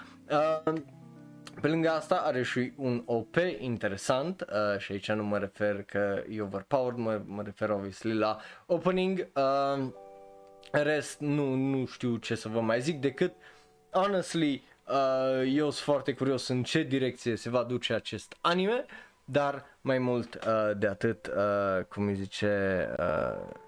A: Uh, pe lângă asta are și un OP interesant uh, și aici nu mă refer că e overpowered, mă, mă refer obviously la opening. Uh, rest nu, nu știu ce să vă mai zic decât honestly uh, eu sunt foarte curios în ce direcție se va duce acest anime, dar mai mult uh, de atât, uh, cum îi zice, uh,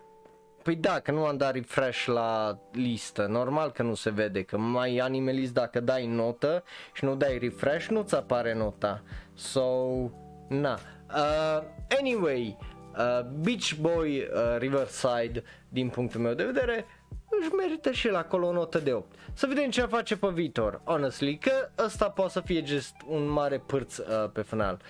A: Păi da, că nu am dat refresh la listă, normal că nu se vede, că mai anime list dacă dai notă și nu dai refresh nu-ți apare nota. So, na. Uh, anyway, uh, Beach Boy uh, Riverside, din punctul meu de vedere, își merită și el acolo o notă de 8. Să vedem ce face pe viitor, honestly, că ăsta poate să fie just un mare pârț uh, pe final.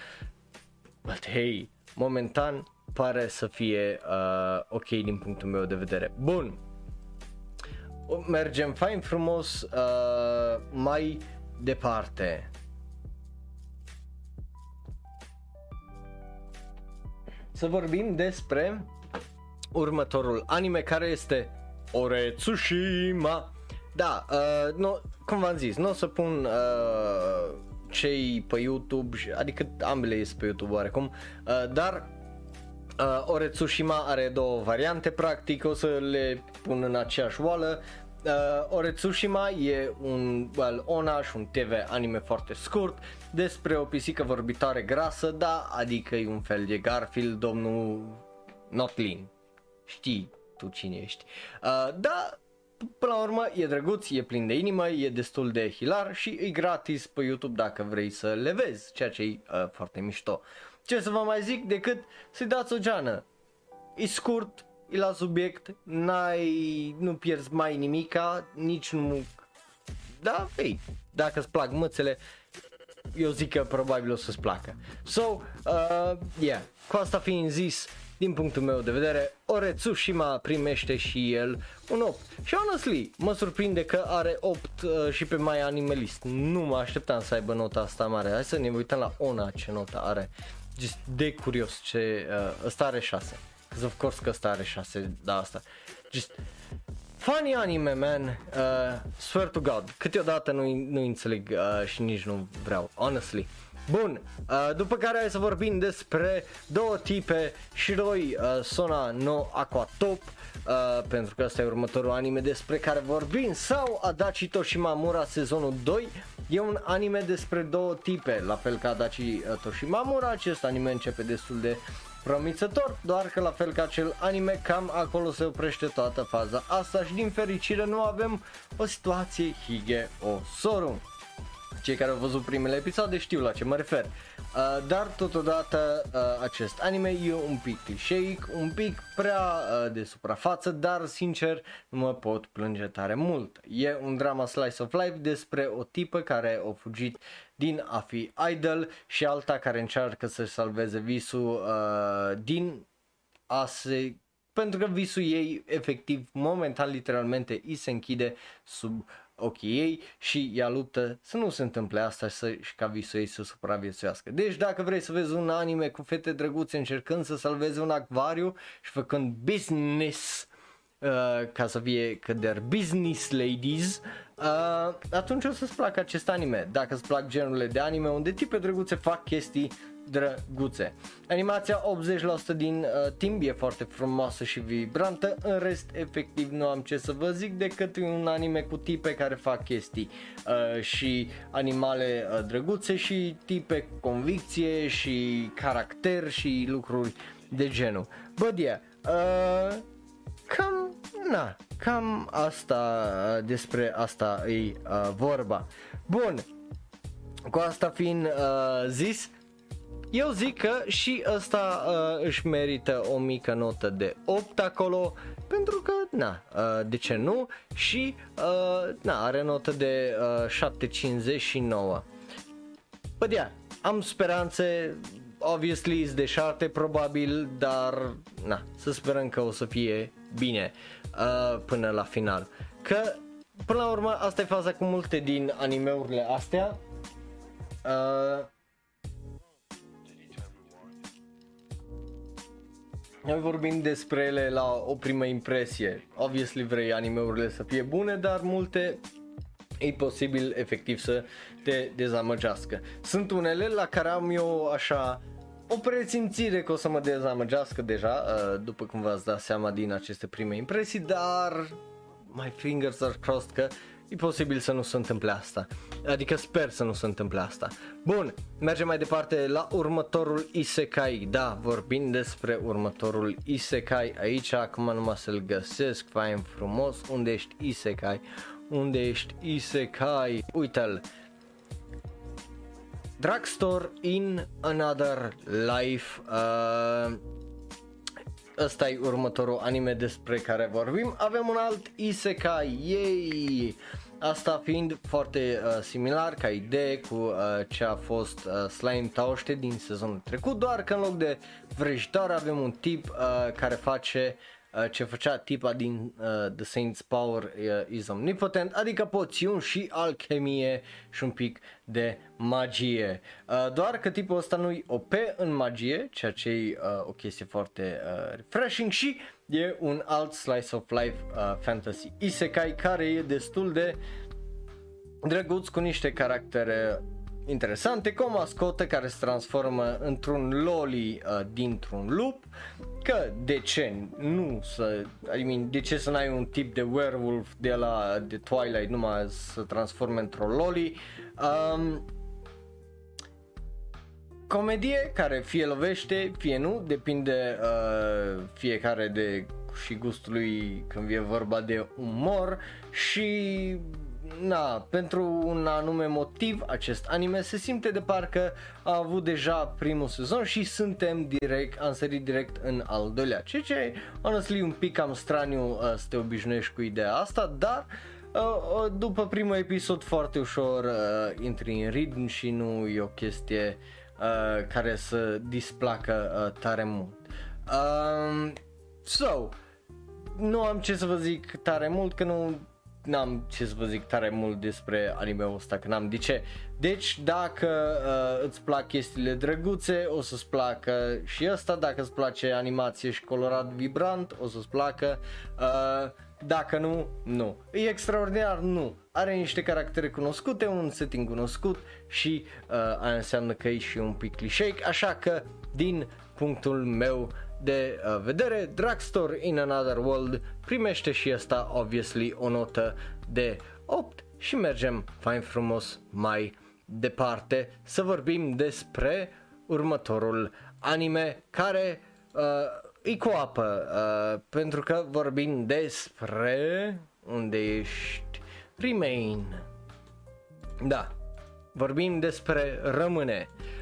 A: But hey, momentan pare să fie uh, ok din punctul meu de vedere. Bun, mergem fain frumos uh, mai departe. Să vorbim despre următorul anime care este Ore Tsushima. Da, uh, no, cum v-am zis, nu o să pun uh, cei pe YouTube, adică ambele sunt pe YouTube oarecum, uh, dar Uh, Ore Tsushima are două variante practic, o să le pun în aceeași oală. Uh, Ore Tsushima e un well, Onaș și un TV anime foarte scurt despre o pisică vorbitoare grasă, da, adică e un fel de Garfield, domnul Notlin. Știi tu cine ești. Uh, da, până la urmă e drăguț, e plin de inimă, e destul de hilar și e gratis pe YouTube dacă vrei să le vezi, ceea ce e uh, foarte mișto. Ce să vă mai zic decât să-i dați o geană. E scurt, e la subiect, n-ai, nu pierzi mai nimica, nici nu... Da, ei, dacă îți plac mățele, eu zic că probabil o să-ți placă. So, uh, yeah, cu asta fiind zis, din punctul meu de vedere, Ore Tsushima primește și el un 8. Și honestly, mă surprinde că are 8 uh, și pe mai animalist. Nu mă așteptam să aibă nota asta mare. Hai să ne uităm la Ona ce notă are just de curios ce, uh, ăsta are 6. Because of course că ăsta are 6, da asta. Just funny anime, man. Uh, swear to God. Câteodată nu, nu înțeleg uh, și nici nu vreau, honestly. Bun, uh, după care hai să vorbim despre două tipe Shiroi uh, Sona no Aqua Top uh, pentru că ăsta e următorul anime despre care vorbim. Sau Adachi Toshimamura sezonul 2 E un anime despre două tipe, la fel ca Adachi uh, Toshimamura, acest anime începe destul de promițător, doar că la fel ca acel anime, cam acolo se oprește toată faza asta și din fericire nu avem o situație Hige o Soru. Cei care au văzut primele episoade știu la ce mă refer. Uh, dar totodată uh, acest anime e un pic clișeic, un pic prea uh, de suprafață, dar sincer nu mă pot plânge tare mult. E un drama slice of life despre o tipă care a fugit din a fi idol și alta care încearcă să salveze visul uh, din a se pentru că visul ei efectiv momentan literalmente îi se închide sub ochii ei și ea luptă să nu se întâmple asta și, să, și ca visul ei să supraviețuiască. Deci dacă vrei să vezi un anime cu fete drăguțe încercând să salveze un acvariu și făcând business uh, ca să fie că they're business ladies, uh, atunci o să-ți placă acest anime. Dacă îți plac genurile de anime unde tipe drăguțe fac chestii drăguțe. Animația 80% din uh, timp e foarte frumoasă și vibrantă, în rest efectiv nu am ce să vă zic decât un anime cu tipe care fac chestii uh, și animale uh, drăguțe și tipe cu convicție și caracter și lucruri de genul. But yeah, uh, cam, na, cam asta, uh, despre asta e uh, vorba. Bun, cu asta fiind uh, zis, eu zic că și ăsta uh, își merită o mică notă de 8 acolo pentru că, na, uh, de ce nu? Și, uh, na, are notă de uh, 7,59. Păi yeah, am speranțe, obviously is deșarte probabil, dar na, să sperăm că o să fie bine uh, până la final. Că până la urmă asta e faza cu multe din animeurile astea. Uh, Noi vorbim despre ele la o primă impresie. Obviously vrei animeurile să fie bune, dar multe e posibil efectiv să te dezamăgească. Sunt unele la care am eu așa o presimțire că o să mă dezamăgească deja, uh, după cum v-ați dat seama din aceste prime impresii, dar my fingers are crossed că e posibil să nu se întâmple asta. Adică sper să nu se întâmple asta. Bun, mergem mai departe la următorul Isekai. Da, vorbim despre următorul Isekai aici, acum numai să-l găsesc, fain frumos, unde ești Isekai, unde ești Isekai, uite-l. Drugstore in Another Life uh, Ăsta e următorul anime despre care vorbim Avem un alt isekai, yay! Asta fiind foarte uh, similar ca idee cu uh, ce a fost uh, Slime Tauște din sezonul trecut Doar că în loc de vrăjitor avem un tip uh, care face uh, Uh, ce făcea tipa din uh, The Saints Power uh, is Omnipotent, adică poțiuni și alchemie și un pic de magie. Uh, doar că tipul ăsta nu-i OP în magie, ceea ce e uh, o chestie foarte uh, refreshing și e un alt slice of life uh, fantasy isekai care e destul de drăguț cu niște caractere interesante, cu o mascotă care se transformă într-un loli uh, dintr-un lup, că de ce nu să, I mean, de ce să n-ai un tip de werewolf de la de Twilight numai să transforme într-o loli, um, comedie care fie lovește, fie nu, depinde uh, fiecare de și gustul lui când e vorba de umor și na, pentru un anume motiv acest anime se simte de parcă a avut deja primul sezon și suntem direct, am sărit direct în al doilea, ceea ce honestly un pic cam straniu uh, să te obișnuiești cu ideea asta, dar uh, uh, după primul episod foarte ușor uh, intri în ritm și nu e o chestie uh, care să displacă uh, tare mult. Um, so, nu am ce să vă zic tare mult că nu n-am ce să vă zic tare mult despre anime-ul ăsta, că n-am de ce. Deci dacă uh, îți plac chestiile drăguțe, o să-ți placă și ăsta, dacă îți place animație și colorat vibrant, o să-ți placă. Uh, dacă nu, nu. E extraordinar? Nu. Are niște caractere cunoscute, un setting cunoscut și uh, aia înseamnă că e și un pic clișeic, așa că din punctul meu de uh, vedere, Drugstore in Another World primește și asta obviously o notă de 8 și mergem fain frumos mai departe să vorbim despre următorul anime care uh, e cu apă uh, pentru că vorbim despre unde ești. Remain. Da vorbim despre rămâne. uh,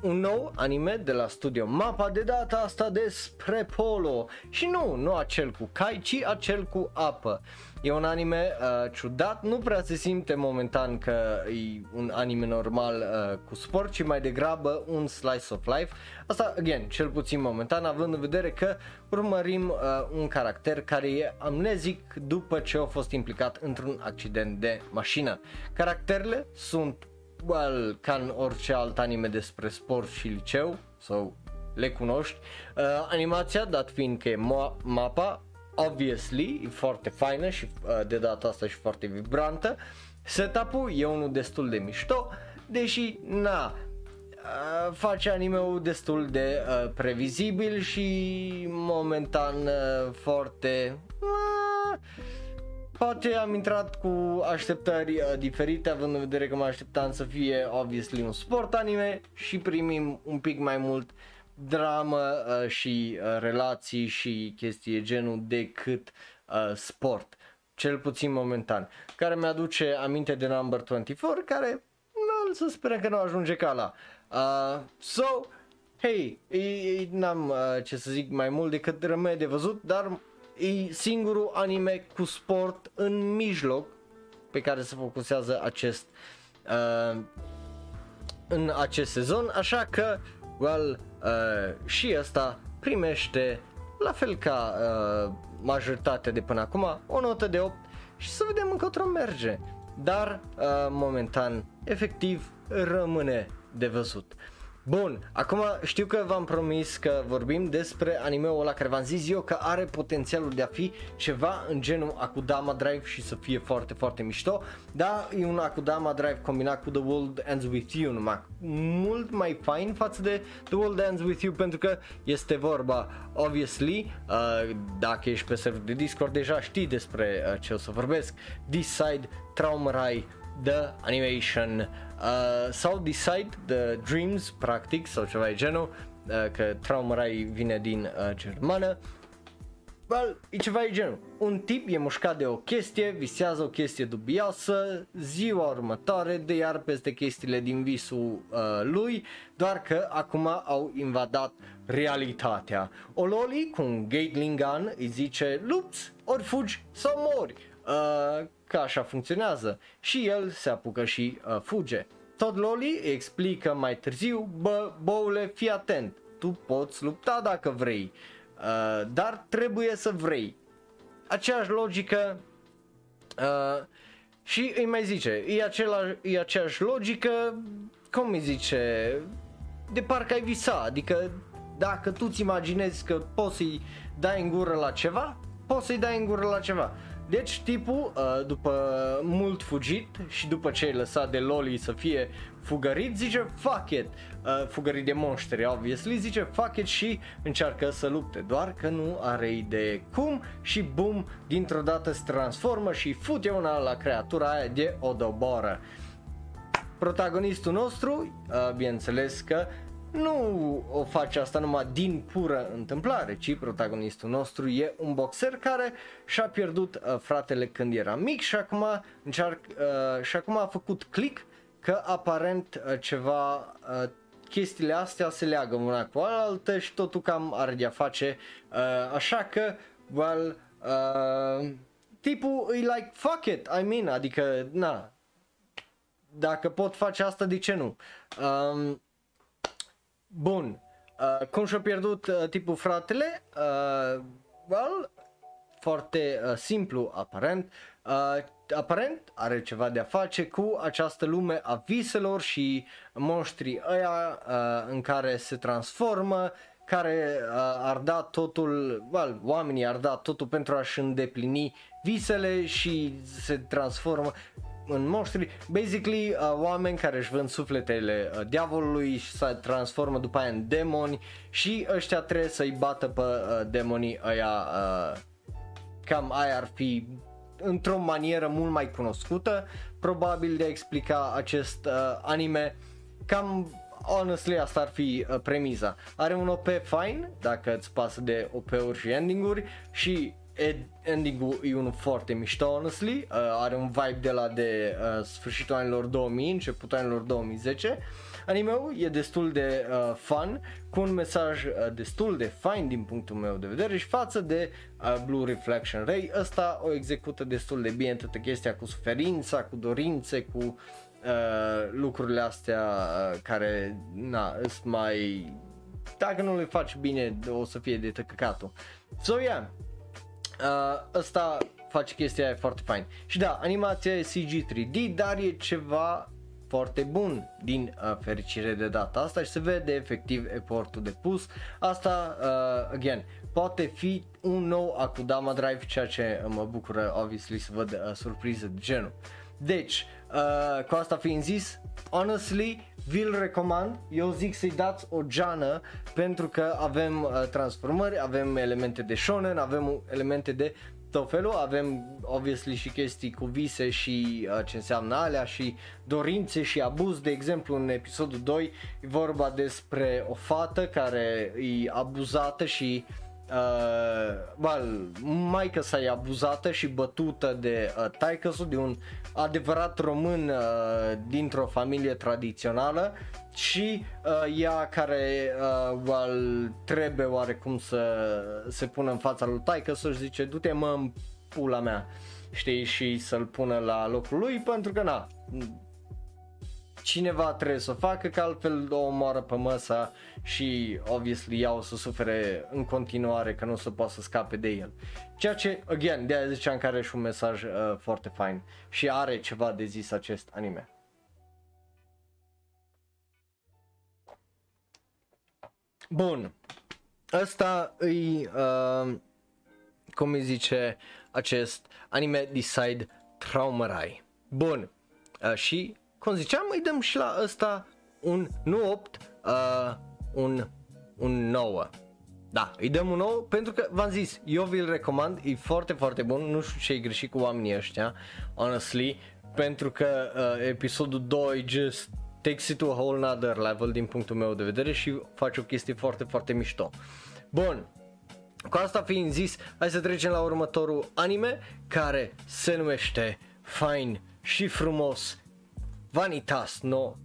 A: un nou anime de la studio Mapa de data asta despre polo și nu, nu acel cu cai, ci acel cu apă. E un anime uh, ciudat, nu prea se simte momentan că e un anime normal uh, cu sport, ci mai degrabă un slice of life. Asta, again, cel puțin momentan, având în vedere că urmărim uh, un caracter care e amnezic după ce a fost implicat într-un accident de mașină. Caracterele sunt well, ca în orice alt anime despre sport și liceu, sau le cunoști. Uh, animația, dat fiind că e mo- mapa, obviously, e foarte faină și uh, de data asta și foarte vibrantă. Setup-ul e unul destul de mișto, deși, na, uh, face anime-ul destul de uh, previzibil și momentan uh, foarte... Uh, Poate am intrat cu așteptări uh, diferite, având în vedere că mă așteptam să fie obviously un sport anime și primim un pic mai mult dramă uh, și uh, relații și chestii genul decât uh, sport, cel puțin momentan, care mi-aduce aminte de Number 24, care nu să sperăm că nu ajunge ca la. Uh, so, hei, n-am uh, ce să zic mai mult decât rămâne de văzut, dar e singurul anime cu sport în mijloc pe care se focusează acest uh, în acest sezon, așa că well, uh, și ăsta primește la fel ca uh, majoritatea de până acum o notă de 8 și să vedem încotro merge. Dar uh, momentan efectiv rămâne de văzut. Bun, acum știu că v-am promis că vorbim despre animeul ăla care v-am zis eu că are potențialul de a fi ceva în genul Akudama Drive și să fie foarte, foarte mișto, dar e un Akudama Drive combinat cu The World Ends With You numai. Mult mai fain față de The World Ends With You pentru că este vorba, obviously, uh, dacă ești pe server de Discord deja știi despre uh, ce o să vorbesc, Decide Traumarai The Animation uh, sau Decide The Dreams, practic, sau ceva de genul, uh, că Traumarai vine din uh, germană. Well, e ceva de genul. Un tip e mușcat de o chestie, visează o chestie dubioasă, ziua următoare de iar peste chestiile din visul uh, lui, doar că acum au invadat realitatea. O loli cu un gatling gun îi zice lupți, ori fugi sau mori. Uh, că așa funcționează și el se apucă și uh, fuge. Tot Loli explică mai târziu, bă, boule, fii atent, tu poți lupta dacă vrei, uh, dar trebuie să vrei. Aceeași logică uh, și îi mai zice, e, același, e aceeași logică, cum îi zice, de parcă ai visa, adică dacă tu ți imaginezi că poți să-i dai în gură la ceva, poți să-i dai în gură la ceva. Deci tipul, uh, după mult fugit și după ce ai lăsat de Loli să fie fugărit, zice fuck it, uh, fugărit de monștri, obviously, zice fuck it și încearcă să lupte, doar că nu are idee cum și bum, dintr-o dată se transformă și fute una la creatura aia de o doboră. Protagonistul nostru, uh, bineînțeles că nu o face asta numai din pură întâmplare, ci protagonistul nostru e un boxer care și-a pierdut uh, fratele când era mic și acum, încearc, uh, și acum a făcut click că aparent uh, ceva uh, chestiile astea se leagă una cu altă și totul cam are de-a face, uh, așa că, well, uh, tipul e like, fuck it, I mean, adică, na, dacă pot face asta, de ce nu? Um, Bun. Uh, cum și-a pierdut uh, tipul fratele? Uh, well, foarte uh, simplu aparent. Uh, aparent are ceva de a face cu această lume a viselor și monștrii ăia uh, în care se transformă, care uh, ar da totul, well, oamenii ar da totul pentru a-și îndeplini visele și se transformă în monștri, basically uh, oameni care își vând sufletele uh, diavolului și se transformă după aia în demoni și ăștia trebuie să-i bată pe uh, demonii ăia, uh, cam aia ar fi într-o manieră mult mai cunoscută, probabil de a explica acest uh, anime, cam honestly asta ar fi uh, premiza. Are un OP fine, dacă îți pasă de OP-uri și ending-uri și ending-ul e unul foarte mișto, honestly, uh, are un vibe de la de uh, sfârșitul anilor 2000, începutul anilor 2010. Anime-ul e destul de uh, fun, cu un mesaj uh, destul de fine din punctul meu de vedere și față de uh, Blue Reflection Ray, ăsta o execută destul de bine toată chestia cu suferința, cu dorințe, cu uh, lucrurile astea uh, care, na, sunt mai... Dacă nu le faci bine, o să fie de tăcăcatul. So, yeah, uh, ăsta face chestia aia foarte fain. Și da, animația e CG 3D, dar e ceva foarte bun din uh, fericire de data asta și se vede efectiv efortul de pus. Asta, uh, again, poate fi un nou Akudama Drive, ceea ce mă bucură, obviously, să văd uh, surprize de genul. Deci, uh, cu asta fiind zis, honestly, vi-l recomand, eu zic să-i dați o geană pentru că avem uh, transformări, avem elemente de shonen, avem elemente de tot felul, avem obviously și chestii cu vise și uh, ce înseamnă alea și dorințe și abuz, de exemplu în episodul 2 e vorba despre o fată care e abuzată și uh, well, maica sa e abuzată și bătută de uh, taică de un adevărat român uh, dintr-o familie tradițională și uh, ea care uh, well, trebuie oarecum să se pună în fața lui taică să-și zice du-te mă în pula mea știi și să-l pună la locul lui pentru că na cineva trebuie să o facă, că altfel o omoară pe măsa și obviously ea o să sufere în continuare că nu o să poată să scape de el. Ceea ce, again, de aia ziceam că are și un mesaj uh, foarte fain și are ceva de zis acest anime. Bun, ăsta îi, uh, cum îi zice acest anime Decide Traumarai. Bun, uh, și cum ziceam, îi dăm și la ăsta un, nu 8, uh, un, un 9. Da, îi dăm un 9 pentru că v-am zis, eu vi-l recomand, e foarte, foarte bun, nu știu ce e greșit cu oamenii ăștia, honestly, pentru că uh, episodul 2 just takes it to a whole nother level din punctul meu de vedere și face o chestie foarte, foarte mișto. Bun, cu asta fiind zis, hai să trecem la următorul anime care se numește Fine și frumos Vanitas no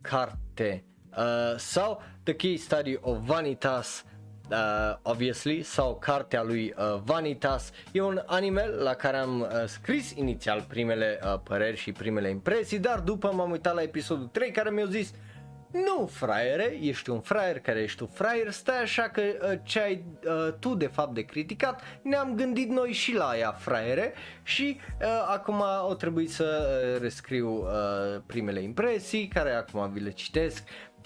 A: Carte uh, sau The Key Study of Vanitas uh, obviously, sau cartea lui uh, Vanitas. E un anime la care am uh, scris inițial primele uh, păreri și primele impresii, dar după m-am uitat la episodul 3 care mi-a zis nu, fraiere, ești un fraier care ești tu fraier, stai așa că uh, ce ai uh, tu de fapt de criticat, ne-am gândit noi și la ea, fraiere, și uh, acum o trebuie să uh, rescriu uh, primele impresii, care acum vi le citesc,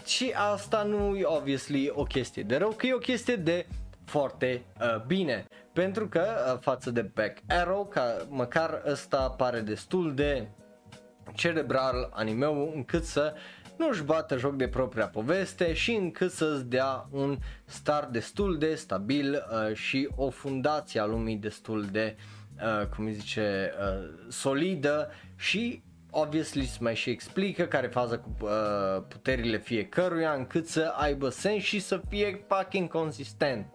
A: și asta nu e obviously o chestie de rău, că e o chestie de foarte uh, bine. Pentru că uh, față de Back Arrow, ca măcar ăsta pare destul de cerebral animeul încât să nu-și bată joc de propria poveste și încât să-ți dea un start destul de stabil uh, și o fundație a lumii destul de, uh, cum îi zice, uh, solidă și obviously se mai și explică care e faza cu uh, puterile fiecăruia încât să aibă sens și să fie fucking consistent.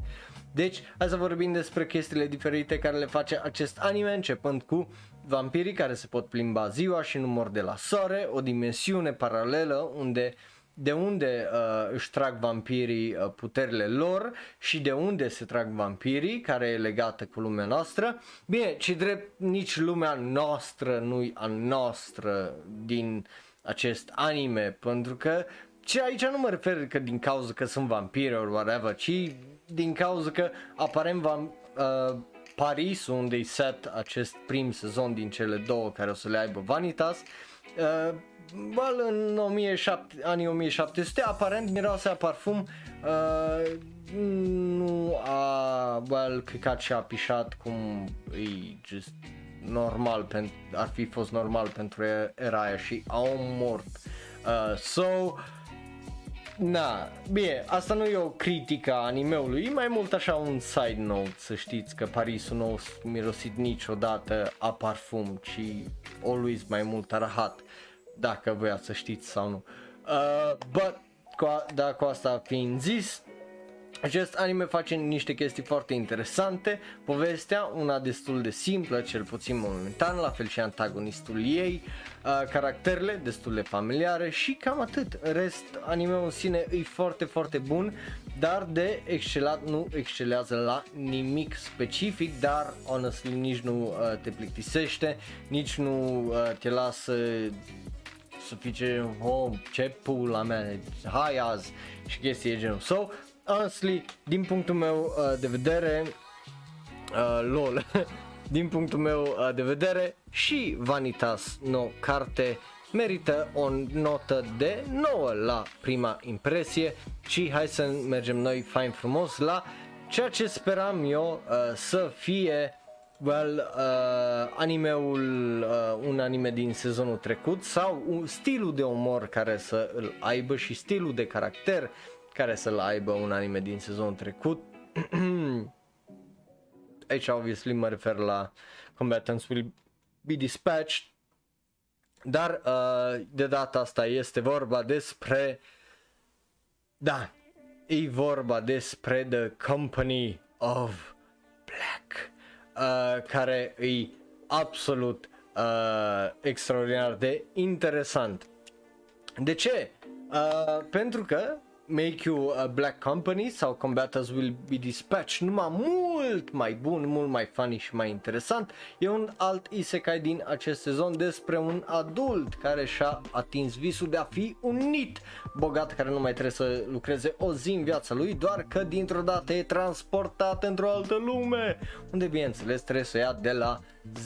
A: Deci, hai să vorbim despre chestiile diferite care le face acest anime, începând cu vampirii care se pot plimba ziua și nu mor de la soare, o dimensiune paralelă unde de unde uh, își trag vampirii uh, puterile lor și de unde se trag vampirii, care e legată cu lumea noastră. Bine, ci drept nici lumea noastră nu-i a noastră din acest anime, pentru că ce aici nu mă refer că din cauza că sunt vampiri or whatever, ci din cauza că aparent vam, uh, Paris, unde i set acest prim sezon din cele două care o să le aibă Vanitas, uh, well, în 1700, anii 1700 aparent miroase a parfum uh, nu a well, căcat și a pișat cum e just normal pen, ar fi fost normal pentru era aia și au mort. Uh, so Na, bine, asta nu e o critică a animeului, e mai mult așa un side note, să știți că Parisul nu a mirosit niciodată a parfum, ci always mai mult a rahat, dacă voiați să știți sau nu. Uh, but, cu a, da, cu asta fiind zis, acest anime face niște chestii foarte interesante, povestea, una destul de simplă, cel puțin momentan, la fel și antagonistul ei, uh, caracterele destul de familiare și cam atât. Rest, anime în sine e foarte, foarte bun, dar de excelat nu excelează la nimic specific, dar honestly nici nu uh, te plictisește, nici nu uh, te lasă să fii ce, oh, ce pula mea, hai azi și chestii de genul. So, honestly, din punctul meu uh, de vedere, uh, lol, din punctul meu uh, de vedere și Vanitas No carte merită o notă de 9 la prima impresie. Și hai să mergem noi fain frumos la ceea ce speram eu uh, să fie well, uh, animeul, uh, un anime din sezonul trecut sau un stilul de umor care să îl aibă și stilul de caracter care să-l aibă un anime din sezonul trecut. Aici, obviously, mă refer la Combatants Will Be Dispatched, dar uh, de data asta este vorba despre, da, e vorba despre The Company of Black, uh, care e absolut uh, extraordinar de interesant. De ce? Uh, pentru că make you a black company sau combatants will be dispatched numai mult mai bun, mult mai funny și mai interesant. E un alt isekai din acest sezon despre un adult care și-a atins visul de a fi un nit bogat care nu mai trebuie să lucreze o zi în viața lui, doar că dintr-o dată e transportat într-o altă lume, unde bineînțeles trebuie să ia de la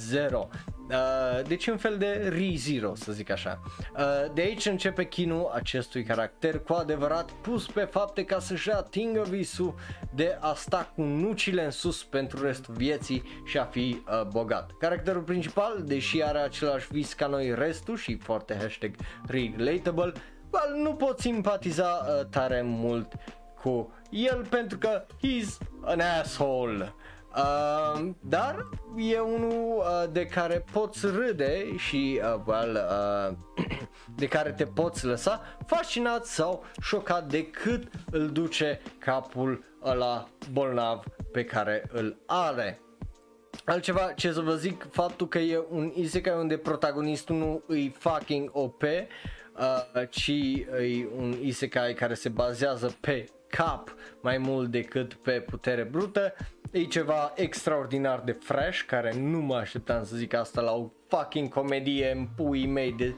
A: zero. Uh, deci un fel de re-zero, să zic așa. Uh, de aici începe chinul acestui caracter cu adevărat pus pe fapte ca să-și atingă visul de a sta cu nucile în sus pentru restul vieții și a fi uh, bogat. Caracterul principal, deși are același vis ca noi restul și foarte hashtag relatable, well, nu pot simpatiza uh, tare mult cu el pentru că he's an asshole. Uh, dar e unul uh, de care poți râde și uh, well, uh, de care te poți lăsa fascinat sau șocat de cât îl duce capul ăla bolnav pe care îl are. Altceva ce să vă zic, faptul că e un isekai unde protagonistul nu îi fucking OP, uh, ci e un isekai care se bazează pe cap mai mult decât pe putere brută. E ceva extraordinar de fresh, care nu mă așteptam să zic asta la o fucking comedie în pui mei de...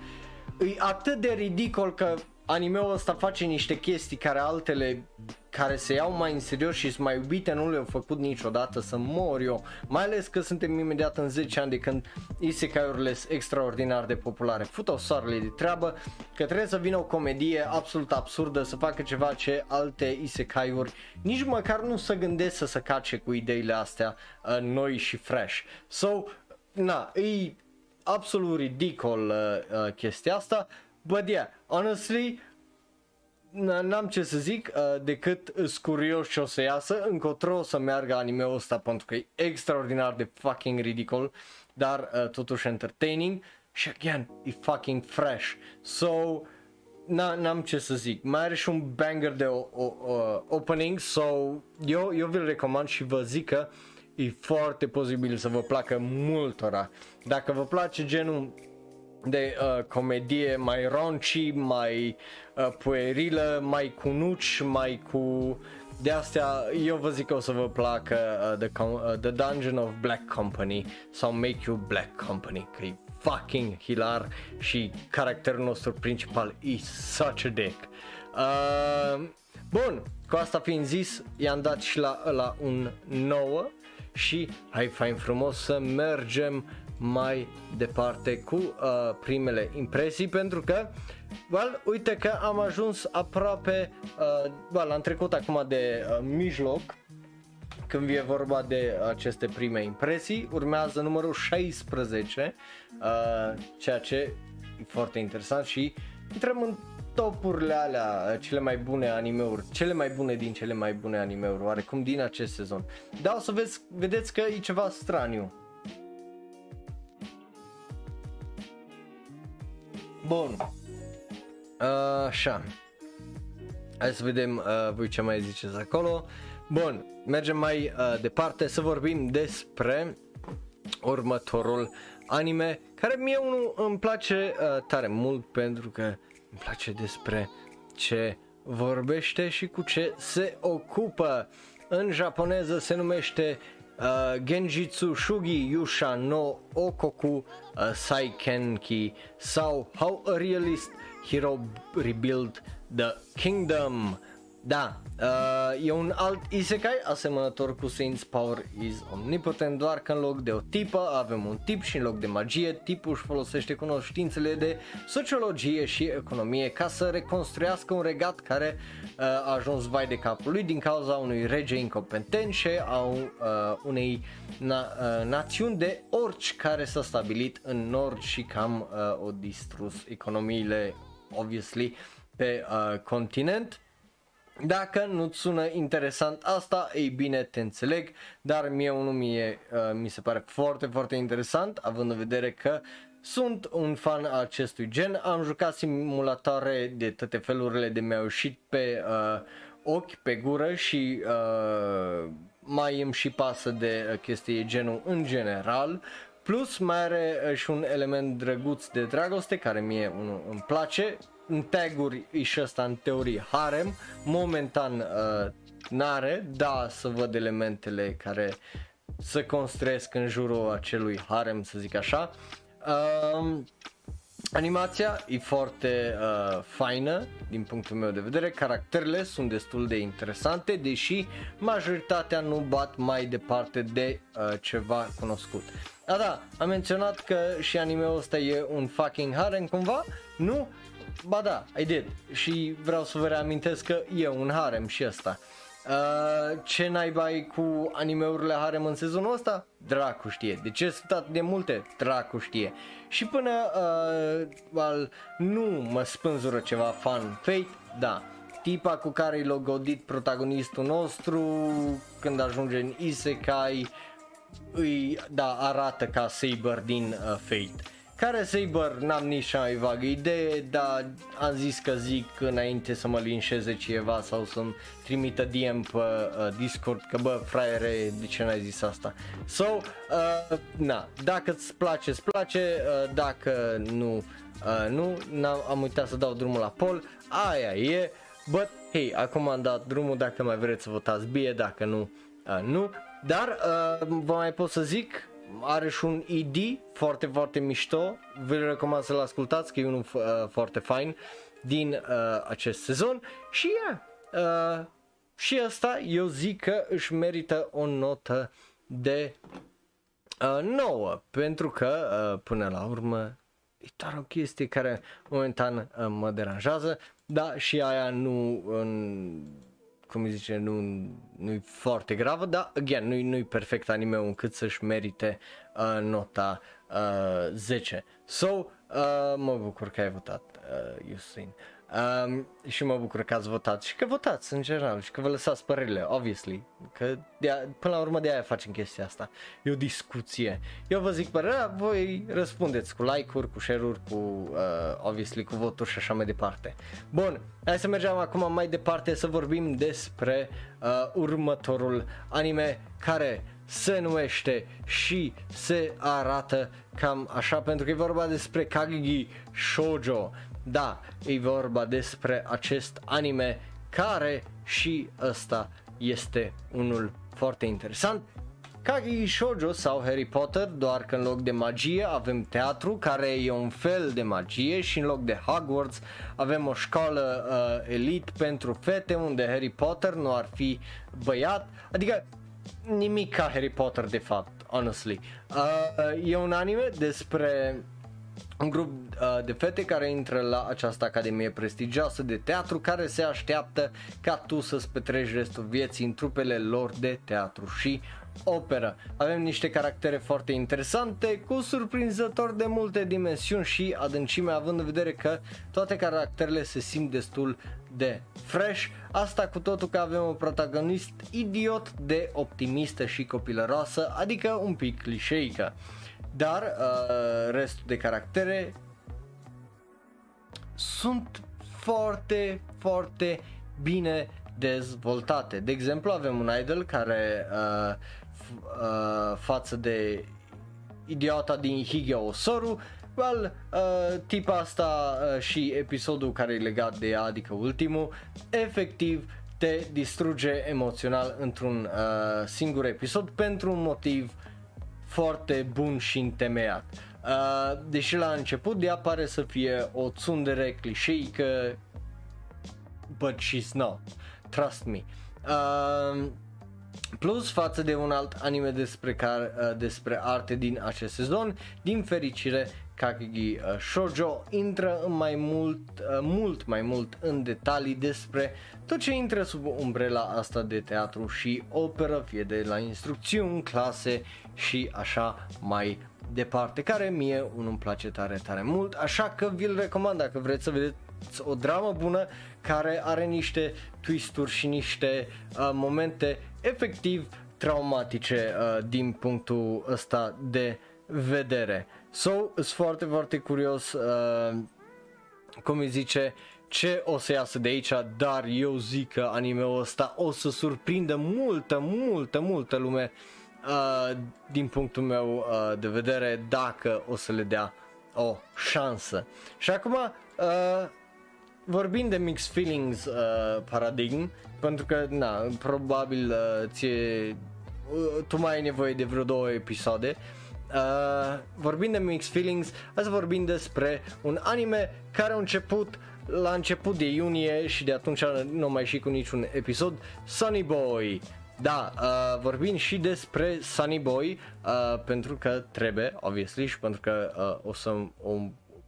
A: E atât de ridicol că animeul ăsta face niște chestii care altele care se iau mai în serios și sunt mai iubite nu le-au făcut niciodată să mor eu, mai ales că suntem imediat în 10 ani de când isekai-urile sunt extraordinar de populare. Fut-o soarele de treabă că trebuie să vină o comedie absolut absurdă să facă ceva ce alte isekai-uri nici măcar nu se gândesc să se cace cu ideile astea uh, noi și fresh. So, na, e absolut ridicol uh, uh, chestia asta, but yeah, honestly, n-am ce să zic uh, decât îs curios ce o să iasă, încotro o să meargă anime-ul ăsta pentru că e extraordinar de fucking ridicol, dar uh, totuși entertaining și again, e fucking fresh. So, n-am ce să zic. Mai are și un banger de o, o, o, opening, so eu, eu vi-l recomand și vă zic că e foarte posibil să vă placă multora. Dacă vă place genul de uh, comedie mai raunchy, mai uh, puerilă, mai cu nuci, mai cu de astea eu vă zic că o să vă placă uh, the, Com- uh, the Dungeon of Black Company sau Make You Black Company că e fucking hilar și caracterul nostru principal e such a dick. Uh, bun, cu asta fiind zis, i-am dat și la, la un 9 și hai fain frumos să mergem mai departe cu uh, primele impresii pentru că well, uite că am ajuns aproape uh, well, am trecut acum de uh, mijloc când e vorba de aceste prime impresii urmează numărul 16 uh, ceea ce e foarte interesant și intrăm în topurile alea, uh, cele mai bune animeuri, cele mai bune din cele mai bune animeuri, oarecum din acest sezon. Dar o să vezi, vedeți că e ceva straniu Bun. Uh, așa. Hai să vedem uh, voi ce mai ziceți acolo. Bun, mergem mai uh, departe să vorbim despre următorul anime care mie unul îmi place uh, tare mult pentru că îmi place despre ce vorbește și cu ce se ocupă. În japoneză se numește uh, Genjitsu Shugi Yusha no Okoku uh, Saikenki sau How a Realist Hero Rebuilt the Kingdom. Da, uh, e un alt isekai asemănător cu Saints Power is Omnipotent, doar că în loc de o tipă avem un tip și în loc de magie, tipul își folosește cunoștințele de sociologie și economie ca să reconstruiască un regat care uh, a ajuns vai de capul lui din cauza unui rege incompetent și a uh, unei na- uh, națiuni de orci care s-a stabilit în nord și cam uh, o distrus economiile, obviously, pe uh, continent dacă nu-ți sună interesant asta, ei bine, te înțeleg, dar mie unul mie, uh, mi se pare foarte, foarte interesant, având în vedere că sunt un fan al acestui gen, am jucat simulatoare de toate felurile de mi-au ieșit pe uh, ochi, pe gură și uh, mai îmi și pasă de uh, chestii genul în general, Plus mai are uh, și un element drăguț de dragoste care mie unul îmi place, în taguri e și ăsta în teorie harem, momentan uh, n-are, da să văd elementele care să construiesc în jurul acelui harem să zic așa. Uh, Animația e foarte uh, faină din punctul meu de vedere, caracterele sunt destul de interesante, deși majoritatea nu bat mai departe de uh, ceva cunoscut. A, da, am menționat că și animeul ăsta e un fucking harem cumva, nu? Ba da, I did și vreau să vă reamintesc că e un harem și ăsta. Uh, ce naiba cu animeurile harem în sezonul ăsta? Dracu știe. De ce sunt atât de multe? Dracu știe. Și până uh, al, nu mă spânzură ceva fan fate, da. Tipa cu care e logodit protagonistul nostru când ajunge în Isekai îi da, arată ca Saber din uh, Fate. Care Saber n-am nici mai vagă idee, dar am zis că zic înainte să mă linșeze cineva sau să-mi trimită DM pe uh, Discord că bă fraiere, de ce n-ai zis asta? So, uh, na, dacă îți place, îți place, uh, dacă nu, uh, nu, n-am, am uitat să dau drumul la Paul, aia e, but hei, acum am dat drumul dacă mai vreți să votați bine, dacă nu, uh, nu, dar uh, vă mai pot să zic, are și un ID foarte, foarte mișto, vă recomand să-l ascultați că e unul uh, foarte fain din uh, acest sezon. Și yeah, uh, și asta eu zic că își merită o notă de uh, 9 pentru că uh, până la urmă e doar o chestie care momentan uh, mă deranjează, dar și aia nu în cum zice, nu, nu-i foarte gravă, dar, again, nu-i, nu-i perfect anime încât să-și merite uh, nota uh, 10. So, uh, mă bucur că ai votat, uh, Yusin. Um, și mă bucur că ați votat și că votați în general și că vă lăsați părerile, obviously, că de până la urmă de aia facem chestia asta, e o discuție. Eu vă zic părerea, voi răspundeți cu like-uri, cu share-uri, cu, uh, obviously, cu voturi și așa mai departe. Bun, hai să mergem acum mai departe să vorbim despre uh, următorul anime care se numește și se arată cam așa pentru că e vorba despre Kagigi Shoujo. Da, e vorba despre acest anime care și ăsta este unul foarte interesant. Kagi Shoujo sau Harry Potter, doar că în loc de magie avem teatru care e un fel de magie și în loc de Hogwarts avem o școală uh, elit pentru fete unde Harry Potter nu ar fi băiat, adică nimic ca Harry Potter de fapt, honestly. Uh, e un anime despre un grup uh, de fete care intră la această academie prestigioasă de teatru care se așteaptă ca tu să-ți petreci restul vieții în trupele lor de teatru și operă. Avem niște caractere foarte interesante cu surprinzător de multe dimensiuni și adâncime având în vedere că toate caracterele se simt destul de fresh. Asta cu totul că avem un protagonist idiot de optimistă și copilăroasă, adică un pic clișeică. Dar uh, restul de caractere sunt foarte, foarte bine dezvoltate. De exemplu, avem un idol care uh, f- uh, față de idiota din Hige Osoru, well, uh, tipa asta uh, și episodul care e legat de ea, adică ultimul, efectiv te distruge emoțional într-un uh, singur episod pentru un motiv foarte bun și întemeiat. Uh, deși la început ea pare să fie o tsundere clișeică, but she's not, trust me. Uh, Plus față de un alt anime despre, care, uh, despre arte din acest sezon, din fericire Kakegi uh, Shoujo intră în mai mult, uh, mult mai mult în detalii despre tot ce intră sub umbrela asta de teatru și operă, fie de la instrucțiuni, clase și așa mai departe, care mie unul îmi place tare, tare mult, așa că vi-l recomand dacă vreți să vedeți o dramă bună care are niște twisturi și niște uh, momente efectiv traumatice uh, din punctul ăsta de vedere. So, sunt foarte, foarte curios uh, cum îi zice ce o să iasă de aici, dar eu zic că anime-ul ăsta o să surprindă multă, multă, multă lume uh, din punctul meu uh, de vedere dacă o să le dea o șansă. Și acum uh, vorbind de mixed feelings uh, paradigm, pentru că, na, probabil uh, ție, uh, tu mai ai nevoie de vreo două episoade, uh, vorbind de mixed feelings, azi vorbim despre un anime care a început la început de iunie și de atunci nu mai și cu niciun episod, Sunny Boy. Da, uh, vorbim și despre Sunny Boy uh, pentru că trebuie, obviously, și pentru că uh, o să o,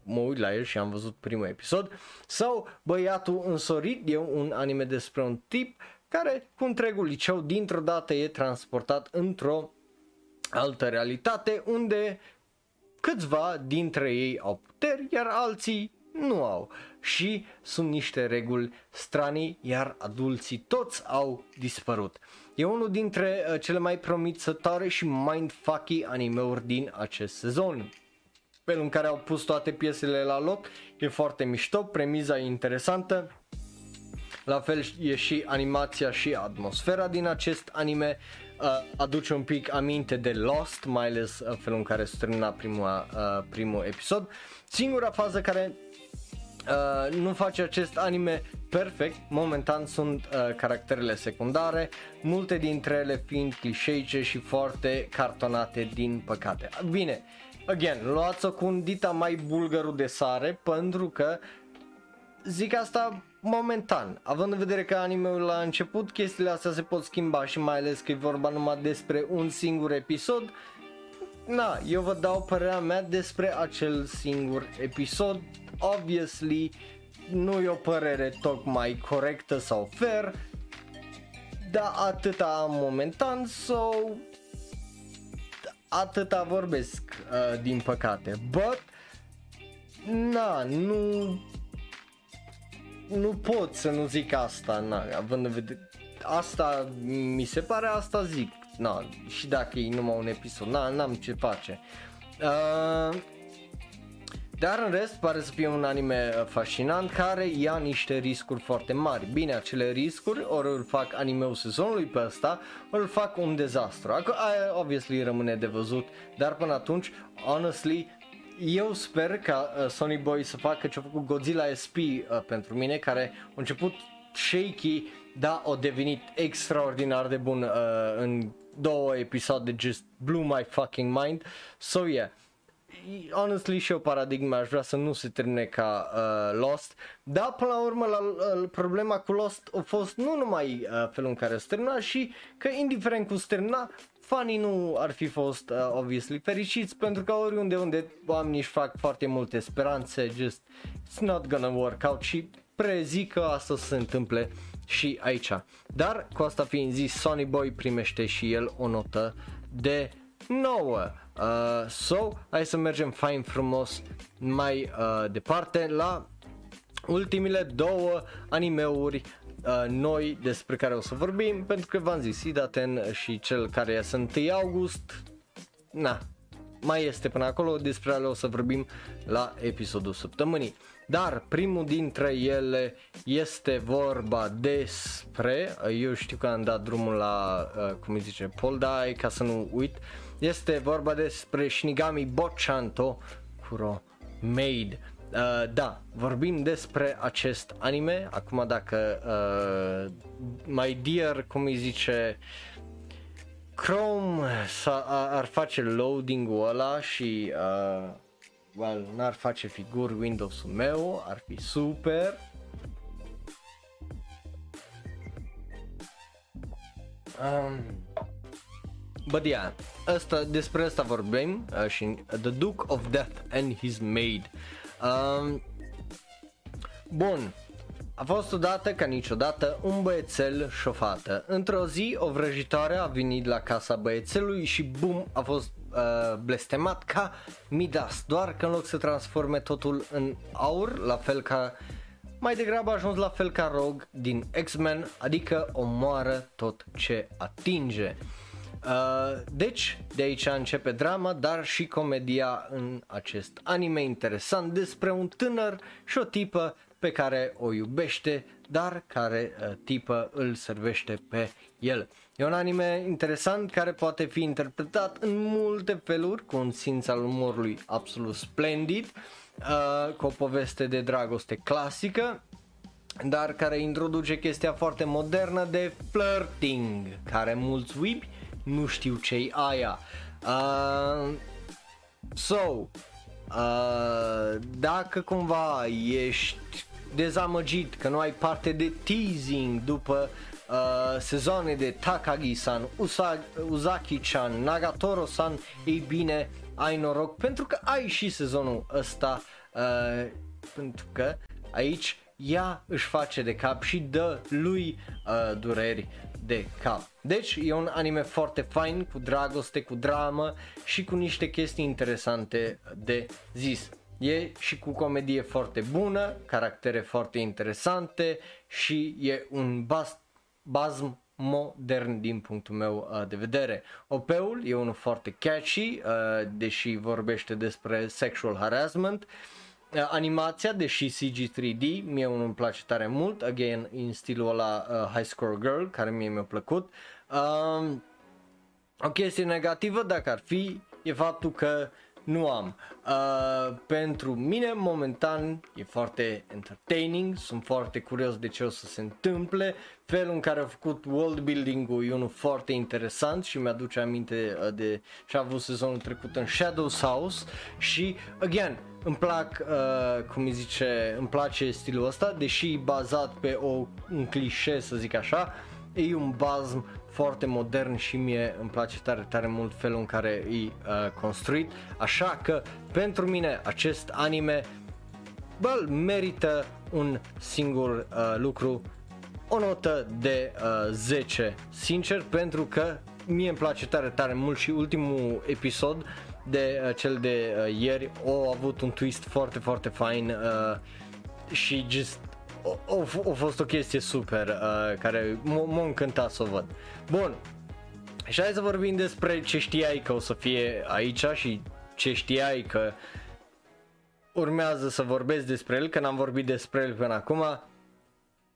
A: mă uit la el și am văzut primul episod. Sau Băiatul însorit e un anime despre un tip care cu întregul liceu dintr-o dată e transportat într-o altă realitate unde câțiva dintre ei au puteri, iar alții nu au și sunt niște reguli stranii, iar adulții toți au dispărut. E unul dintre uh, cele mai promițătoare și mindfucky animeuri din acest sezon. Felul în care au pus toate piesele la loc e foarte mișto, premiza e interesantă, la fel e și animația și atmosfera din acest anime uh, aduce un pic aminte de Lost, mai ales uh, felul în care se termina prima, uh, primul episod. Singura fază care Uh, nu face acest anime perfect, momentan sunt uh, caracterele secundare, multe dintre ele fiind clișeice și foarte cartonate din păcate. Bine, again, luați-o cu un dita mai bulgărul de sare pentru că zic asta momentan, având în vedere că animeul la început chestiile astea se pot schimba și mai ales că e vorba numai despre un singur episod, na, eu vă dau părerea mea despre acel singur episod obviously nu e o părere tocmai corectă sau fair, dar atâta am momentan sau so, atâta vorbesc uh, din păcate. But, na, nu nu pot să nu zic asta, na, având în vedere, asta mi se pare, asta zic, na, și dacă e numai un episod, na, n-am ce face. Uh, dar în rest pare să fie un anime uh, fascinant care ia niște riscuri foarte mari. Bine, acele riscuri ori îl fac animeul sezonului pe ăsta, ori îl fac un dezastru. Acum, obviously rămâne de văzut, dar până atunci, honestly, eu sper ca uh, Sony Boy să facă ce a făcut Godzilla SP uh, pentru mine, care a început shaky, da, a devenit extraordinar de bun uh, în două episoade, just blew my fucking mind. So yeah, honestly și o paradigma aș vrea să nu se termine ca uh, Lost, dar până la urmă la, uh, problema cu Lost a fost nu numai uh, felul în care se termina și că indiferent cum se termina, fanii nu ar fi fost uh, obviously fericiți pentru că oriunde unde oamenii își fac foarte multe speranțe, just it's not gonna work out și prezic că asta se întâmple și aici. Dar cu asta fiind zis, Sony Boy primește și el o notă de 9. Uh, so, hai să mergem fain frumos mai uh, departe la ultimile două animeuri uh, noi despre care o să vorbim pentru că v-am zis Idaten și cel care iasă 1 august na, mai este până acolo, despre ale o să vorbim la episodul săptămânii. Dar primul dintre ele este vorba despre, eu știu că am dat drumul la, uh, cum îi zice, Poldai, ca să nu uit, este vorba despre Shinigami Bochanto Kuro Maid. Uh, da, vorbim despre acest anime. Acum dacă uh, My Dear, cum îi zice, Chrome ar face loading-ul ăla și uh, well, n-ar face figuri Windows-ul meu, ar fi super. Um, But yeah, asta, despre asta vorbim uh, și The Duke of Death and His Maid. Um, bun, a fost odată ca niciodată un băiețel și o fată. Într-o zi o vrăjitoare a venit la casa băiețelului și bum a fost uh, blestemat ca Midas, doar că în loc să transforme totul în aur, la fel ca mai degrabă a ajuns la fel ca Rogue din X-Men, adică omoară tot ce atinge. Uh, deci, de aici începe drama, dar și comedia în acest anime interesant despre un tânăr și o tipă pe care o iubește, dar care uh, tipă îl servește pe el. E un anime interesant care poate fi interpretat în multe feluri, cu un simț al umorului absolut splendid, uh, cu o poveste de dragoste clasică dar care introduce chestia foarte modernă de flirting, care mulți wibi nu știu ce aia. Uh, so, uh, dacă cumva ești dezamăgit că nu ai parte de teasing după uh, sezoane de Takagi-san, Uzaki-chan, Nagatoro-san, ei bine, ai noroc pentru că ai și sezonul ăsta uh, pentru că aici ea își face de cap și dă lui uh, dureri de cap. Deci e un anime foarte fain, cu dragoste, cu dramă și cu niște chestii interesante de zis. E și cu comedie foarte bună, caractere foarte interesante și e un bas, bazm modern din punctul meu uh, de vedere. OP-ul e unul foarte catchy, uh, deși vorbește despre sexual harassment. Uh, animația, deși CG 3D, mie unul îmi place tare mult, again, în stilul ăla uh, High Score Girl, care mie mi-a plăcut. Uh, o chestie negativă, dacă ar fi, e faptul că nu am. Uh, pentru mine, momentan, e foarte entertaining, sunt foarte curios de ce o să se întâmple. Felul în care a făcut world building-ul e unul foarte interesant și mi-aduce aminte uh, de ce a avut sezonul trecut în Shadow's House și, again, îmi plac, uh, cum îi zice, îmi place stilul ăsta, deși bazat pe o, un clișe, să zic așa, e un bazm foarte modern și mie îmi place tare, tare mult felul în care e uh, construit, așa că pentru mine acest anime bă, merită un singur uh, lucru, o notă de uh, 10, sincer, pentru că mie îmi place tare, tare mult și ultimul episod de uh, cel de uh, ieri a avut un twist foarte, foarte fain uh, și just a fost o chestie super uh, care m-a încântat să o văd. Bun, și hai să vorbim despre ce știai că o să fie aici și ce știai că urmează să vorbesc despre el, că n-am vorbit despre el până acum.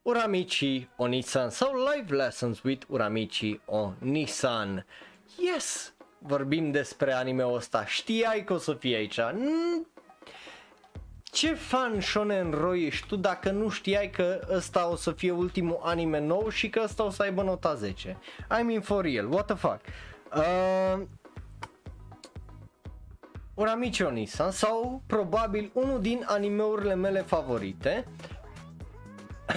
A: Uramichi Onisan sau Live Lessons with Uramichi Onisan. Yes! Vorbim despre anime-ul ăsta. Știai că o să fie aici. Ce fan shonen roi ești tu dacă nu știai că ăsta o să fie ultimul anime nou și că ăsta o să aibă nota 10? I mean for real, what the fuck? Uh, Uramichi Onisan sau probabil unul din animeurile mele favorite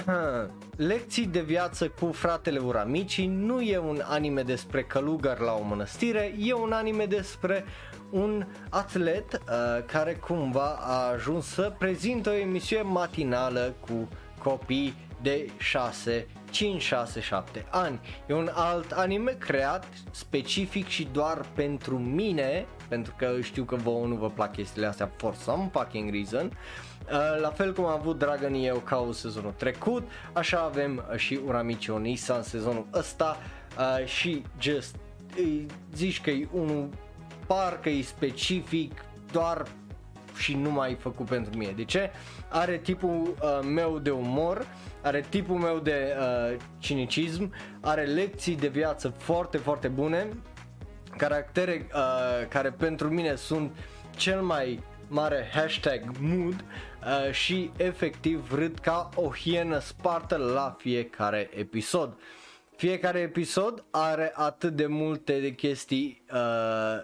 A: Lecții de viață cu fratele Uramici nu e un anime despre călugăr la o mănăstire, e un anime despre un atlet uh, care cumva a ajuns să prezintă o emisiune matinală cu copii de 6 5, 6, 7 ani. E un alt anime creat specific și doar pentru mine, pentru că știu că vouă nu vă plac chestiile astea for some fucking reason. Uh, la fel cum a avut Dragon eu ca sezonul trecut, așa avem și Uramichi Onisa în sezonul ăsta uh, și just zici că e unul parcă e specific doar și nu mai făcut pentru mine. De ce? Are tipul uh, meu de umor, are tipul meu de uh, cinicism, are lecții de viață foarte, foarte bune, caractere uh, care pentru mine sunt cel mai mare hashtag mood uh, și efectiv râd ca o hienă spartă la fiecare episod. Uh, fiecare episod are atât de multe de chestii uh,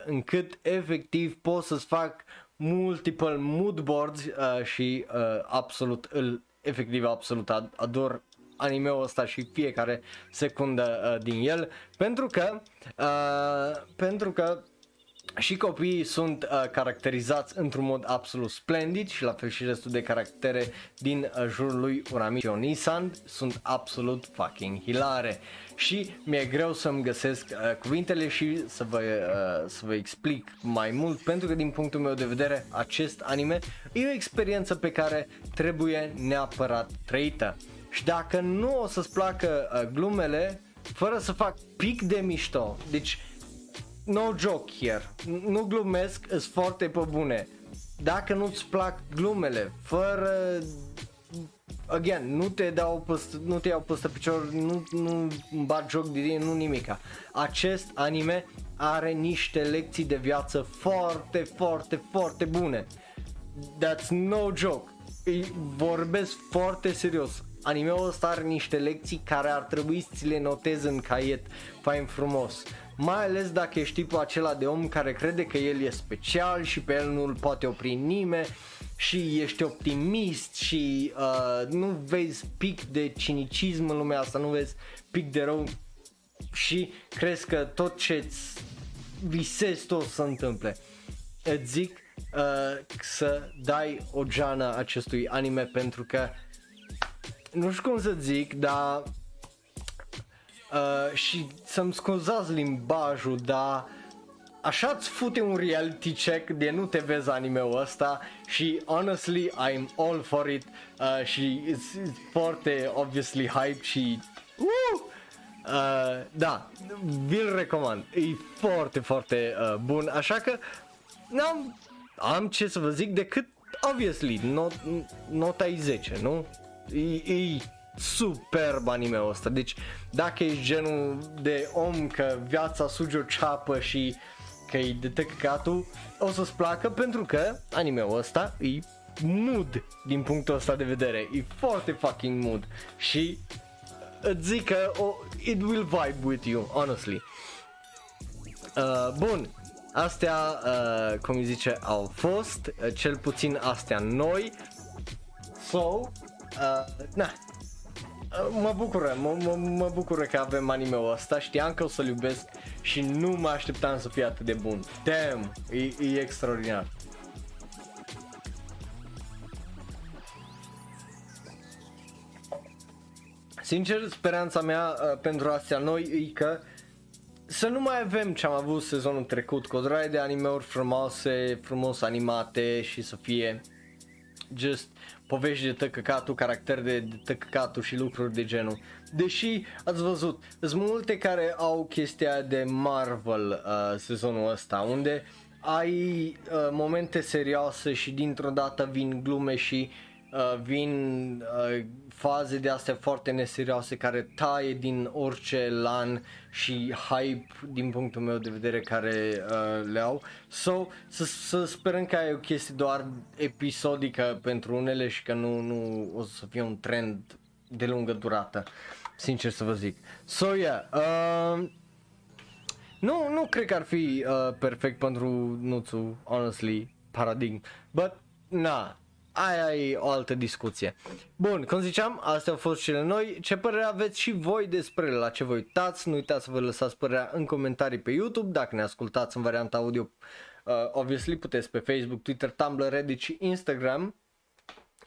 A: încât efectiv pot să-ți fac multiple mood boards uh, și uh, absolut îl efectiv absolut ador animeul ăsta și fiecare secundă uh, din el. Pentru că uh, pentru că și copiii sunt uh, caracterizați într-un mod absolut splendid și la fel și restul de caractere din uh, jurul lui Uramichi Onisan sunt absolut fucking hilare. Și mi-e greu să-mi găsesc uh, cuvintele și să vă, uh, să vă explic mai mult pentru că din punctul meu de vedere acest anime e o experiență pe care trebuie neapărat trăită. Și dacă nu o să-ți placă uh, glumele fără să fac pic de mișto, deci no joke here, nu glumesc, sunt foarte pe bune. Dacă nu-ți plac glumele, fără again, nu te dau păstă, nu te iau păstă picior, nu, nu bat joc de tine, nu nimica. Acest anime are niște lecții de viață foarte, foarte, foarte bune. That's no joke. Îi vorbesc foarte serios. animeul ăsta are niște lecții care ar trebui să ți le notezi în caiet fain frumos. Mai ales dacă ești știpul acela de om care crede că el e special și pe el nu-l poate opri nimeni și ești optimist și uh, nu vezi pic de cinicism în lumea asta, nu vezi pic de rău și crezi că tot ce visezi tot să întâmple. Îți zic uh, să dai o geană acestui anime pentru că nu știu cum să zic, dar uh, și să-mi scuzați limbajul, dar așa îți fute un reality check de nu te vezi anime-ul ăsta și honestly I'm all for it uh, și it's, it's foarte obviously hype și uh, uh, da, vi-l recomand, e foarte, foarte uh, bun, așa că n-am am ce să vă zic decât obviously not, nota e 10, nu? E, e superb anime-ul ăsta, deci dacă ești genul de om că viața suge o ceapă și că e de tăcăcatul, o să-ți placă pentru că anime-ul ăsta e mood din punctul ăsta de vedere, e foarte fucking mood. Și îți zic că oh, it will vibe with you, honestly. Uh, bun, astea, uh, cum îi zice, au fost, uh, cel puțin astea noi. So, uh, na, mă bucură, mă, mă, mă bucură că avem anime-ul ăsta, știam că o să-l iubesc și nu mă așteptam să fie atât de bun. Damn, e, e extraordinar. Sincer, speranța mea uh, pentru astea noi e că să nu mai avem ce am avut sezonul trecut, cu o de anime-uri frumoase, frumos animate și să fie just povești de tăcăcatul, caracter de, de tăcăcatul și lucruri de genul. Deși ați văzut, sunt multe care au chestia de Marvel uh, sezonul ăsta, unde ai uh, momente serioase și dintr-o dată vin glume și uh, vin uh, faze de astea foarte neserioase care taie din orice lan și hype din punctul meu de vedere care uh, le au. So, să, să sperăm că ai o chestie doar episodică pentru unele și că nu, nu o să fie un trend de lungă durată, sincer să vă zic. So, yeah, uh, nu, nu cred că ar fi uh, perfect pentru Nuțu, honestly, paradigm, but, na, aia e o altă discuție. Bun, cum ziceam, astea au fost cele noi. Ce părere aveți și voi despre la ce vă uitați? Nu uitați să vă lăsați părerea în comentarii pe YouTube. Dacă ne ascultați în varianta audio, uh, obviously puteți pe Facebook, Twitter, Tumblr, Reddit și Instagram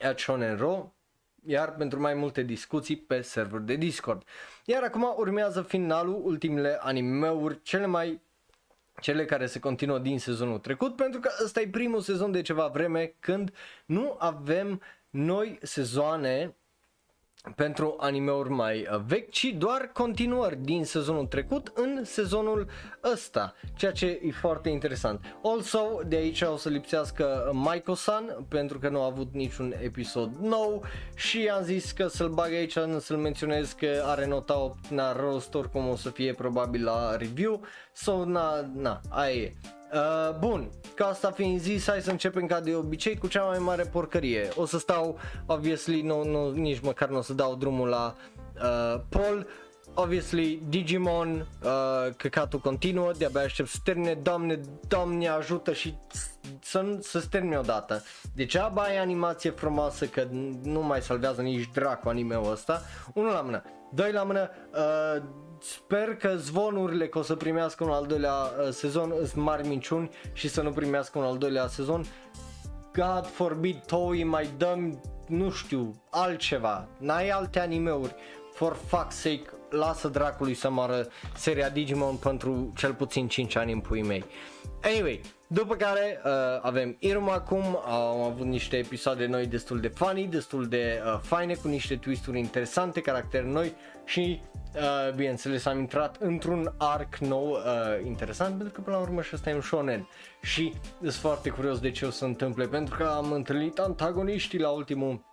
A: at Ro iar pentru mai multe discuții pe server de Discord. Iar acum urmează finalul, ultimele animeuri, cele mai cele care se continuă din sezonul trecut, pentru că ăsta e primul sezon de ceva vreme când nu avem noi sezoane pentru animeuri mai uh, vechi, ci doar continuări din sezonul trecut în sezonul ăsta, ceea ce e foarte interesant. Also, de aici o să lipsească Maiko-san, pentru că nu a avut niciun episod nou și am zis că să-l bag aici, să-l menționez că are nota 8 na rost, oricum o să fie probabil la review, so na, na, aia e. Uh, bun, ca asta fiind zis, hai să începem ca de obicei cu cea mai mare porcărie. O să stau, obviously, nu, nu, nici măcar nu o să dau drumul la uh, Paul. Obviously, Digimon, uh, căcatul continuă, de-abia aștept să termine, doamne, doamne ajută și să, să termine odată. Deci aba ai animație frumoasă că nu mai salvează nici dracu anime-ul ăsta. Unul la mână. Doi la mână, uh, sper că zvonurile că o să primească un al doilea uh, sezon sunt mari minciuni și să nu primească un al doilea sezon. God forbid, Toei mai dăm, nu știu, altceva. N-ai alte animeuri. For fuck's sake, lasă dracului să moară seria Digimon pentru cel puțin 5 ani în puii mei. Anyway, după care uh, avem Irma acum, am avut niște episoade noi destul de funny, destul de uh, faine, cu niște twisturi interesante, caractere noi și uh, bineînțeles am intrat într-un arc nou uh, interesant pentru că până la urmă și ăsta e un shonen și sunt foarte curios de ce o să se întâmple pentru că am întâlnit antagoniștii la ultimul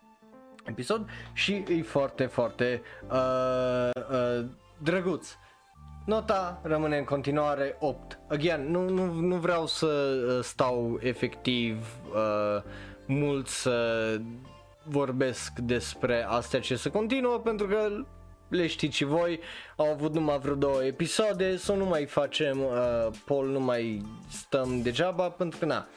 A: episod și e foarte, foarte uh, uh, drăguț. Nota rămâne în continuare 8. Again, nu, nu, nu vreau să uh, stau efectiv uh, mult să vorbesc despre astea ce se continuă pentru că le știți și voi, au avut numai vreo două episoade, să nu mai facem uh, poll, nu mai stăm degeaba pentru că na.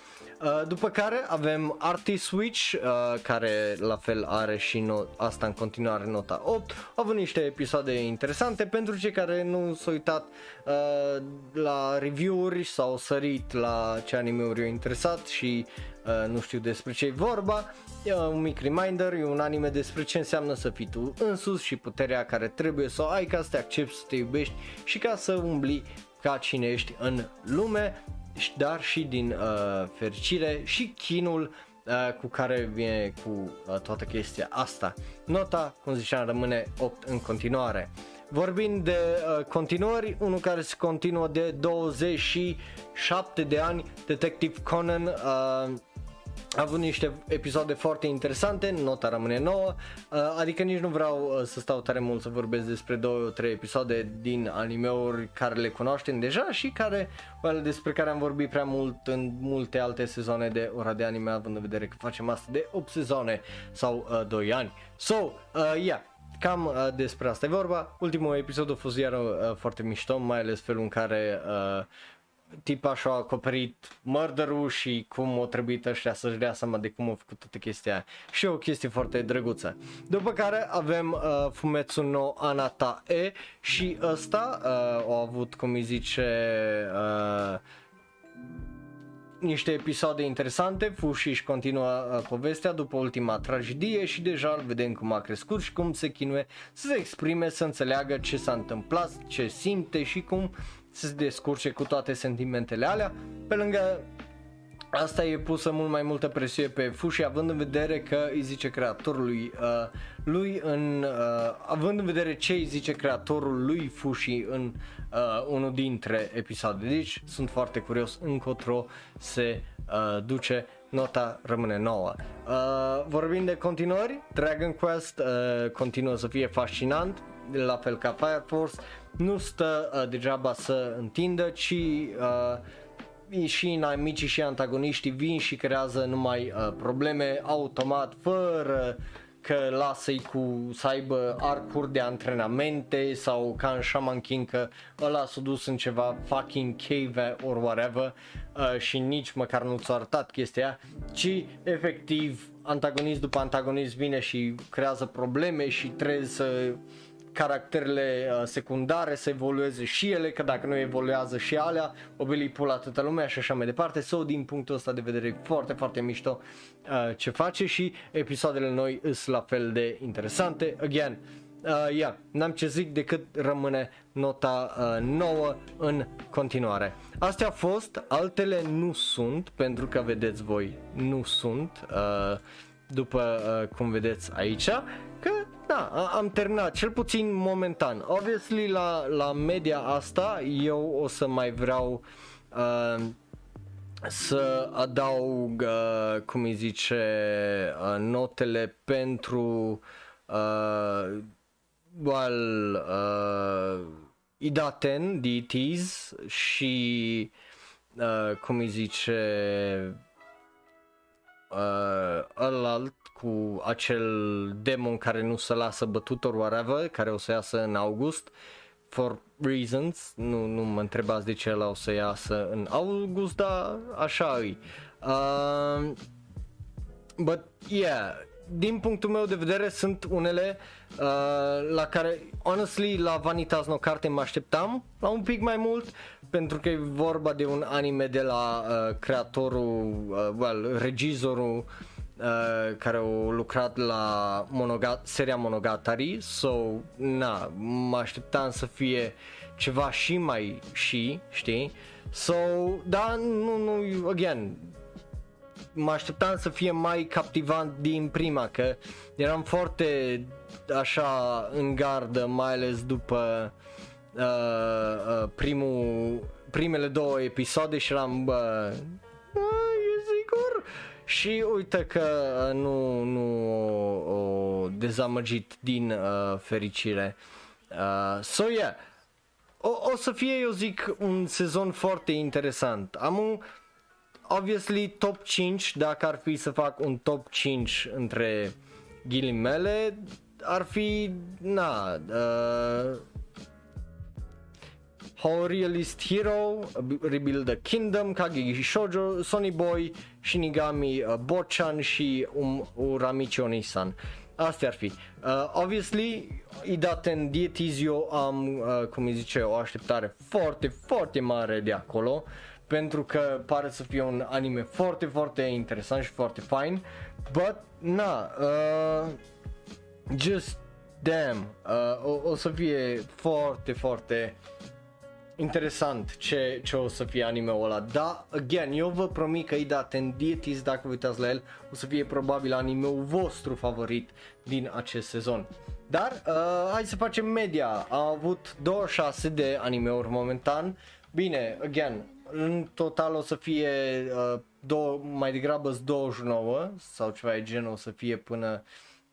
A: Uh, după care avem Artist Switch, uh, care la fel are și no- asta în continuare nota 8. Au avut niște episoade interesante pentru cei care nu s-au uitat uh, la review-uri sau sărit la ce anime-uri au interesat și uh, nu știu despre ce e vorba. E un mic reminder, e un anime despre ce înseamnă să fii tu însuți și puterea care trebuie să o ai ca să te accepti, să te iubești și ca să umbli ca cine ești în lume, dar și din uh, fericire și chinul uh, cu care vine cu uh, toată chestia asta. Nota, cum ziceam, rămâne 8 în continuare. Vorbind de uh, continuări, unul care se continuă de 27 de ani, Detective Conan, uh, a avut niște episoade foarte interesante, nota rămâne nouă, uh, adică nici nu vreau uh, să stau tare mult să vorbesc despre două, trei episoade din animeuri care le cunoaștem deja și care, well, despre care am vorbit prea mult în multe alte sezoane de ora de anime, având în vedere că facem asta de 8 sezoane sau uh, 2 ani. So, uh, yeah, cam uh, despre asta e vorba. Ultimul episod a fost iar uh, foarte mișto, mai ales felul în care uh, tipa și-a acoperit murderul și cum o trebuit ăștia să-și dea seama de cum a făcut toată chestia aia. Și o chestie foarte drăguță. După care avem uh, Fumetsu no Anata E și ăsta uh, a avut, cum îi zice, uh, niște episoade interesante, Fushi își continuă uh, povestea după ultima tragedie și deja îl vedem cum a crescut și cum se chinuie să se exprime, să înțeleagă ce s-a întâmplat, ce simte și cum să se descurce cu toate sentimentele alea. Pe lângă asta e pusă mult mai multă presiune pe Fushi având în vedere că îi zice creatorului uh, lui în uh, având în vedere ce îi zice creatorul lui Fushi în uh, unul dintre episoade. Deci sunt foarte curios încotro se uh, duce nota rămâne nouă. Uh, vorbind de continuări, Dragon Quest uh, continuă să fie fascinant, la fel ca Fire Force, nu stă uh, degeaba să întindă, ci uh, și inamicii și antagoniștii vin și creează numai uh, probleme automat, fără că lasă-i cu să aibă arcuri de antrenamente sau ca în Shaman King că ăla s-a dus în ceva fucking cave or whatever uh, și nici măcar nu ți-a arătat chestia, ci efectiv antagonist după antagonist vine și creează probleme și trebuie să caracterele uh, secundare să evolueze și ele, că dacă nu evoluează și alea, obili pula atâta lumea și așa mai departe. So, din punctul ăsta de vedere, e foarte, foarte mișto uh, ce face și episoadele noi sunt la fel de interesante. Again, uh, yeah, n-am ce zic decât rămâne nota uh, nouă în continuare. Astea au fost, altele nu sunt, pentru că vedeți voi, nu sunt, uh, după uh, cum vedeți aici, că da, am terminat, cel puțin momentan. Obviously la, la media asta eu o să mai vreau uh, să adaug, uh, cum îi zice, uh, notele pentru uh, well, uh, Idaten, deities și uh, cum îi zice uh, ălalt cu acel demon care nu se lasă bătut or whatever, care o să iasă în august for reasons, nu, nu mă întrebați de ce ăla o să iasă în august, dar așa e. Uh, but yeah, din punctul meu de vedere sunt unele uh, la care, honestly, la Vanitas no Carte mă așteptam la un pic mai mult, pentru că e vorba de un anime de la uh, creatorul, uh, well, regizorul uh, Uh, care au lucrat la Monogat- seria Monogatari, so, na, mă așteptam să fie ceva și mai și, știi? So, da, nu, nu, again, mă așteptam să fie mai captivant din prima, că eram foarte așa în gardă, mai ales după uh, uh, primul, primele două episoade și eram, bă, și uite că uh, nu, nu o, o dezamăgit din uh, fericire. Uh, so yeah, o, o să fie, eu zic, un sezon foarte interesant. Am un, obviously, top 5, dacă ar fi să fac un top 5 între ghilimele ar fi, na, uh, How Realist Hero, Rebuild the Kingdom, Kage Shoujo, Sony Boy, Shinigami uh, Bochan și um, Uramichi Onisan. Astea ar fi. Uh, obviously, Idaten Dietizio am, uh, cum îi zice, o așteptare foarte, foarte mare de acolo pentru că pare să fie un anime foarte, foarte interesant și foarte fain, but, na, uh, just damn, uh, o, o să fie foarte, foarte interesant ce, ce o să fie anime-ul ăla. Da, again, eu vă promit că Ida Tendietis, dacă vă uitați la el, o să fie probabil anime-ul vostru favorit din acest sezon. Dar, uh, hai să facem media. Am avut 26 de anime-uri momentan. Bine, again, în total o să fie uh, două, mai degrabă 29 sau ceva de genul o să fie până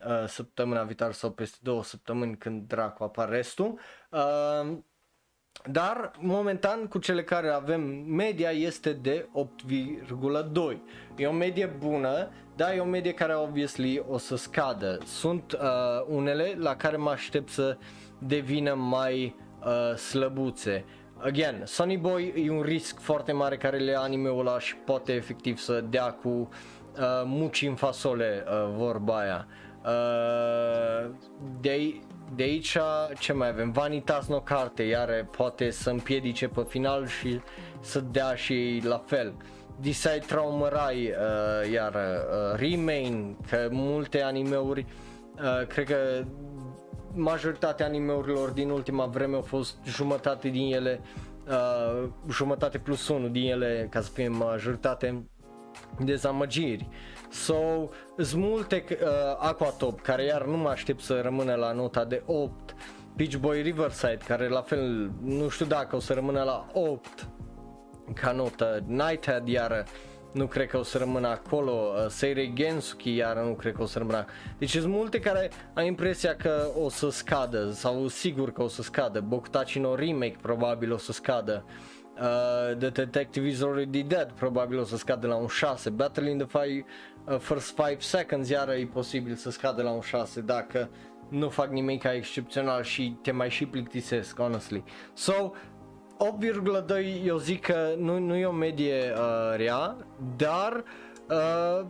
A: uh, săptămâna viitoare sau peste două săptămâni când dracu apar restul. Uh, dar momentan cu cele care avem media este de 8,2. E o medie bună, dar e o medie care obviously o să scadă. Sunt uh, unele la care mă aștept să devină mai uh, slăbuțe. Again, Sunny Boy e un risc foarte mare care le anime-ul ăla și poate efectiv să dea cu uh, muci în fasole uh, vorba aia. Uh, de, de aici ce mai avem? Vanitas no carte, iar poate să împiedice pe final și să dea și la fel. Decide Traumarai, uh, iar uh, Remain, că multe animeuri, uh, cred că majoritatea animeurilor din ultima vreme au fost jumătate din ele, uh, jumătate plus 1 din ele, ca să fie majoritate, dezamăgiri. So, sunt multe uh, Aquatop, care iar nu mă aștept să rămână la nota de 8, Beach Boy Riverside, care la fel nu știu dacă o să rămână la 8 ca notă, Nighthead iar nu cred că o să rămână acolo, uh, Seirei Gensuki iar nu cred că o să rămână. Deci sunt multe care am impresia că o să scadă sau sigur că o să scadă, Bokutachi no Remake probabil o să scadă. Uh, The Detective is Already Dead probabil o să scadă la un 6, Battle in the five, uh, First 5 Seconds iar e posibil să scadă la un 6 dacă nu fac nimic excepțional și te mai și plictisesc, honestly. So, 8,2 eu zic că nu, nu e o medie uh, rea, dar uh,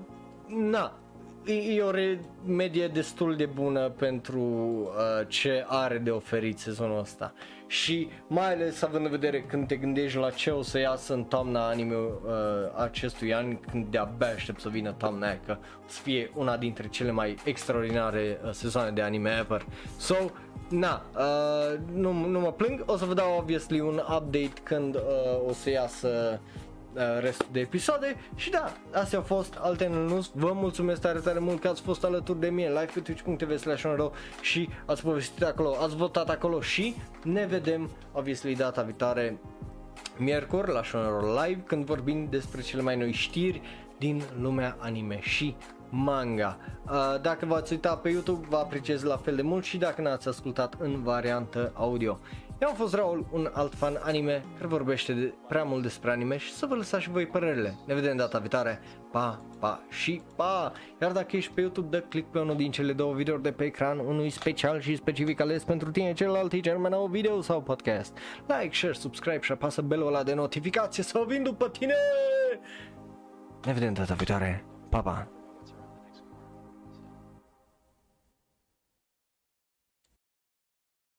A: na, e, e o re- medie destul de bună pentru uh, ce are de oferit sezonul ăsta. Și mai ales având în vedere când te gândești la ce o să iasă în toamna anime uh, acestui an, când de-abia aștept să vină toamna aia, că o să fie una dintre cele mai extraordinare uh, sezoane de anime ever. So, na, uh, nu, nu mă plâng, o să vă dau obviously un update când uh, o să iasă uh, restul de episoade și da, astea au fost alte news. Vă mulțumesc tare tare mult că ați fost alături de mine live pe twitch.tv slash și ați povestit acolo, ați votat acolo și ne vedem obviously data viitoare miercuri la Shonero Live când vorbim despre cele mai noi știri din lumea anime și manga. Uh, dacă v-ați uitat pe YouTube, vă apreciez la fel de mult și dacă n-ați ascultat în variantă audio. Eu am fost Raul, un alt fan anime care vorbește de prea mult despre anime și să vă lăsați și voi părerile. Ne vedem data viitoare. Pa, pa și pa! Iar dacă ești pe YouTube, dă click pe unul din cele două videouri de pe ecran, unul special și specific ales pentru tine, celălalt e cel mai nou video sau podcast. Like, share, subscribe și apasă belul ăla de notificație să o vin după tine! Ne vedem data viitoare. Pa, pa!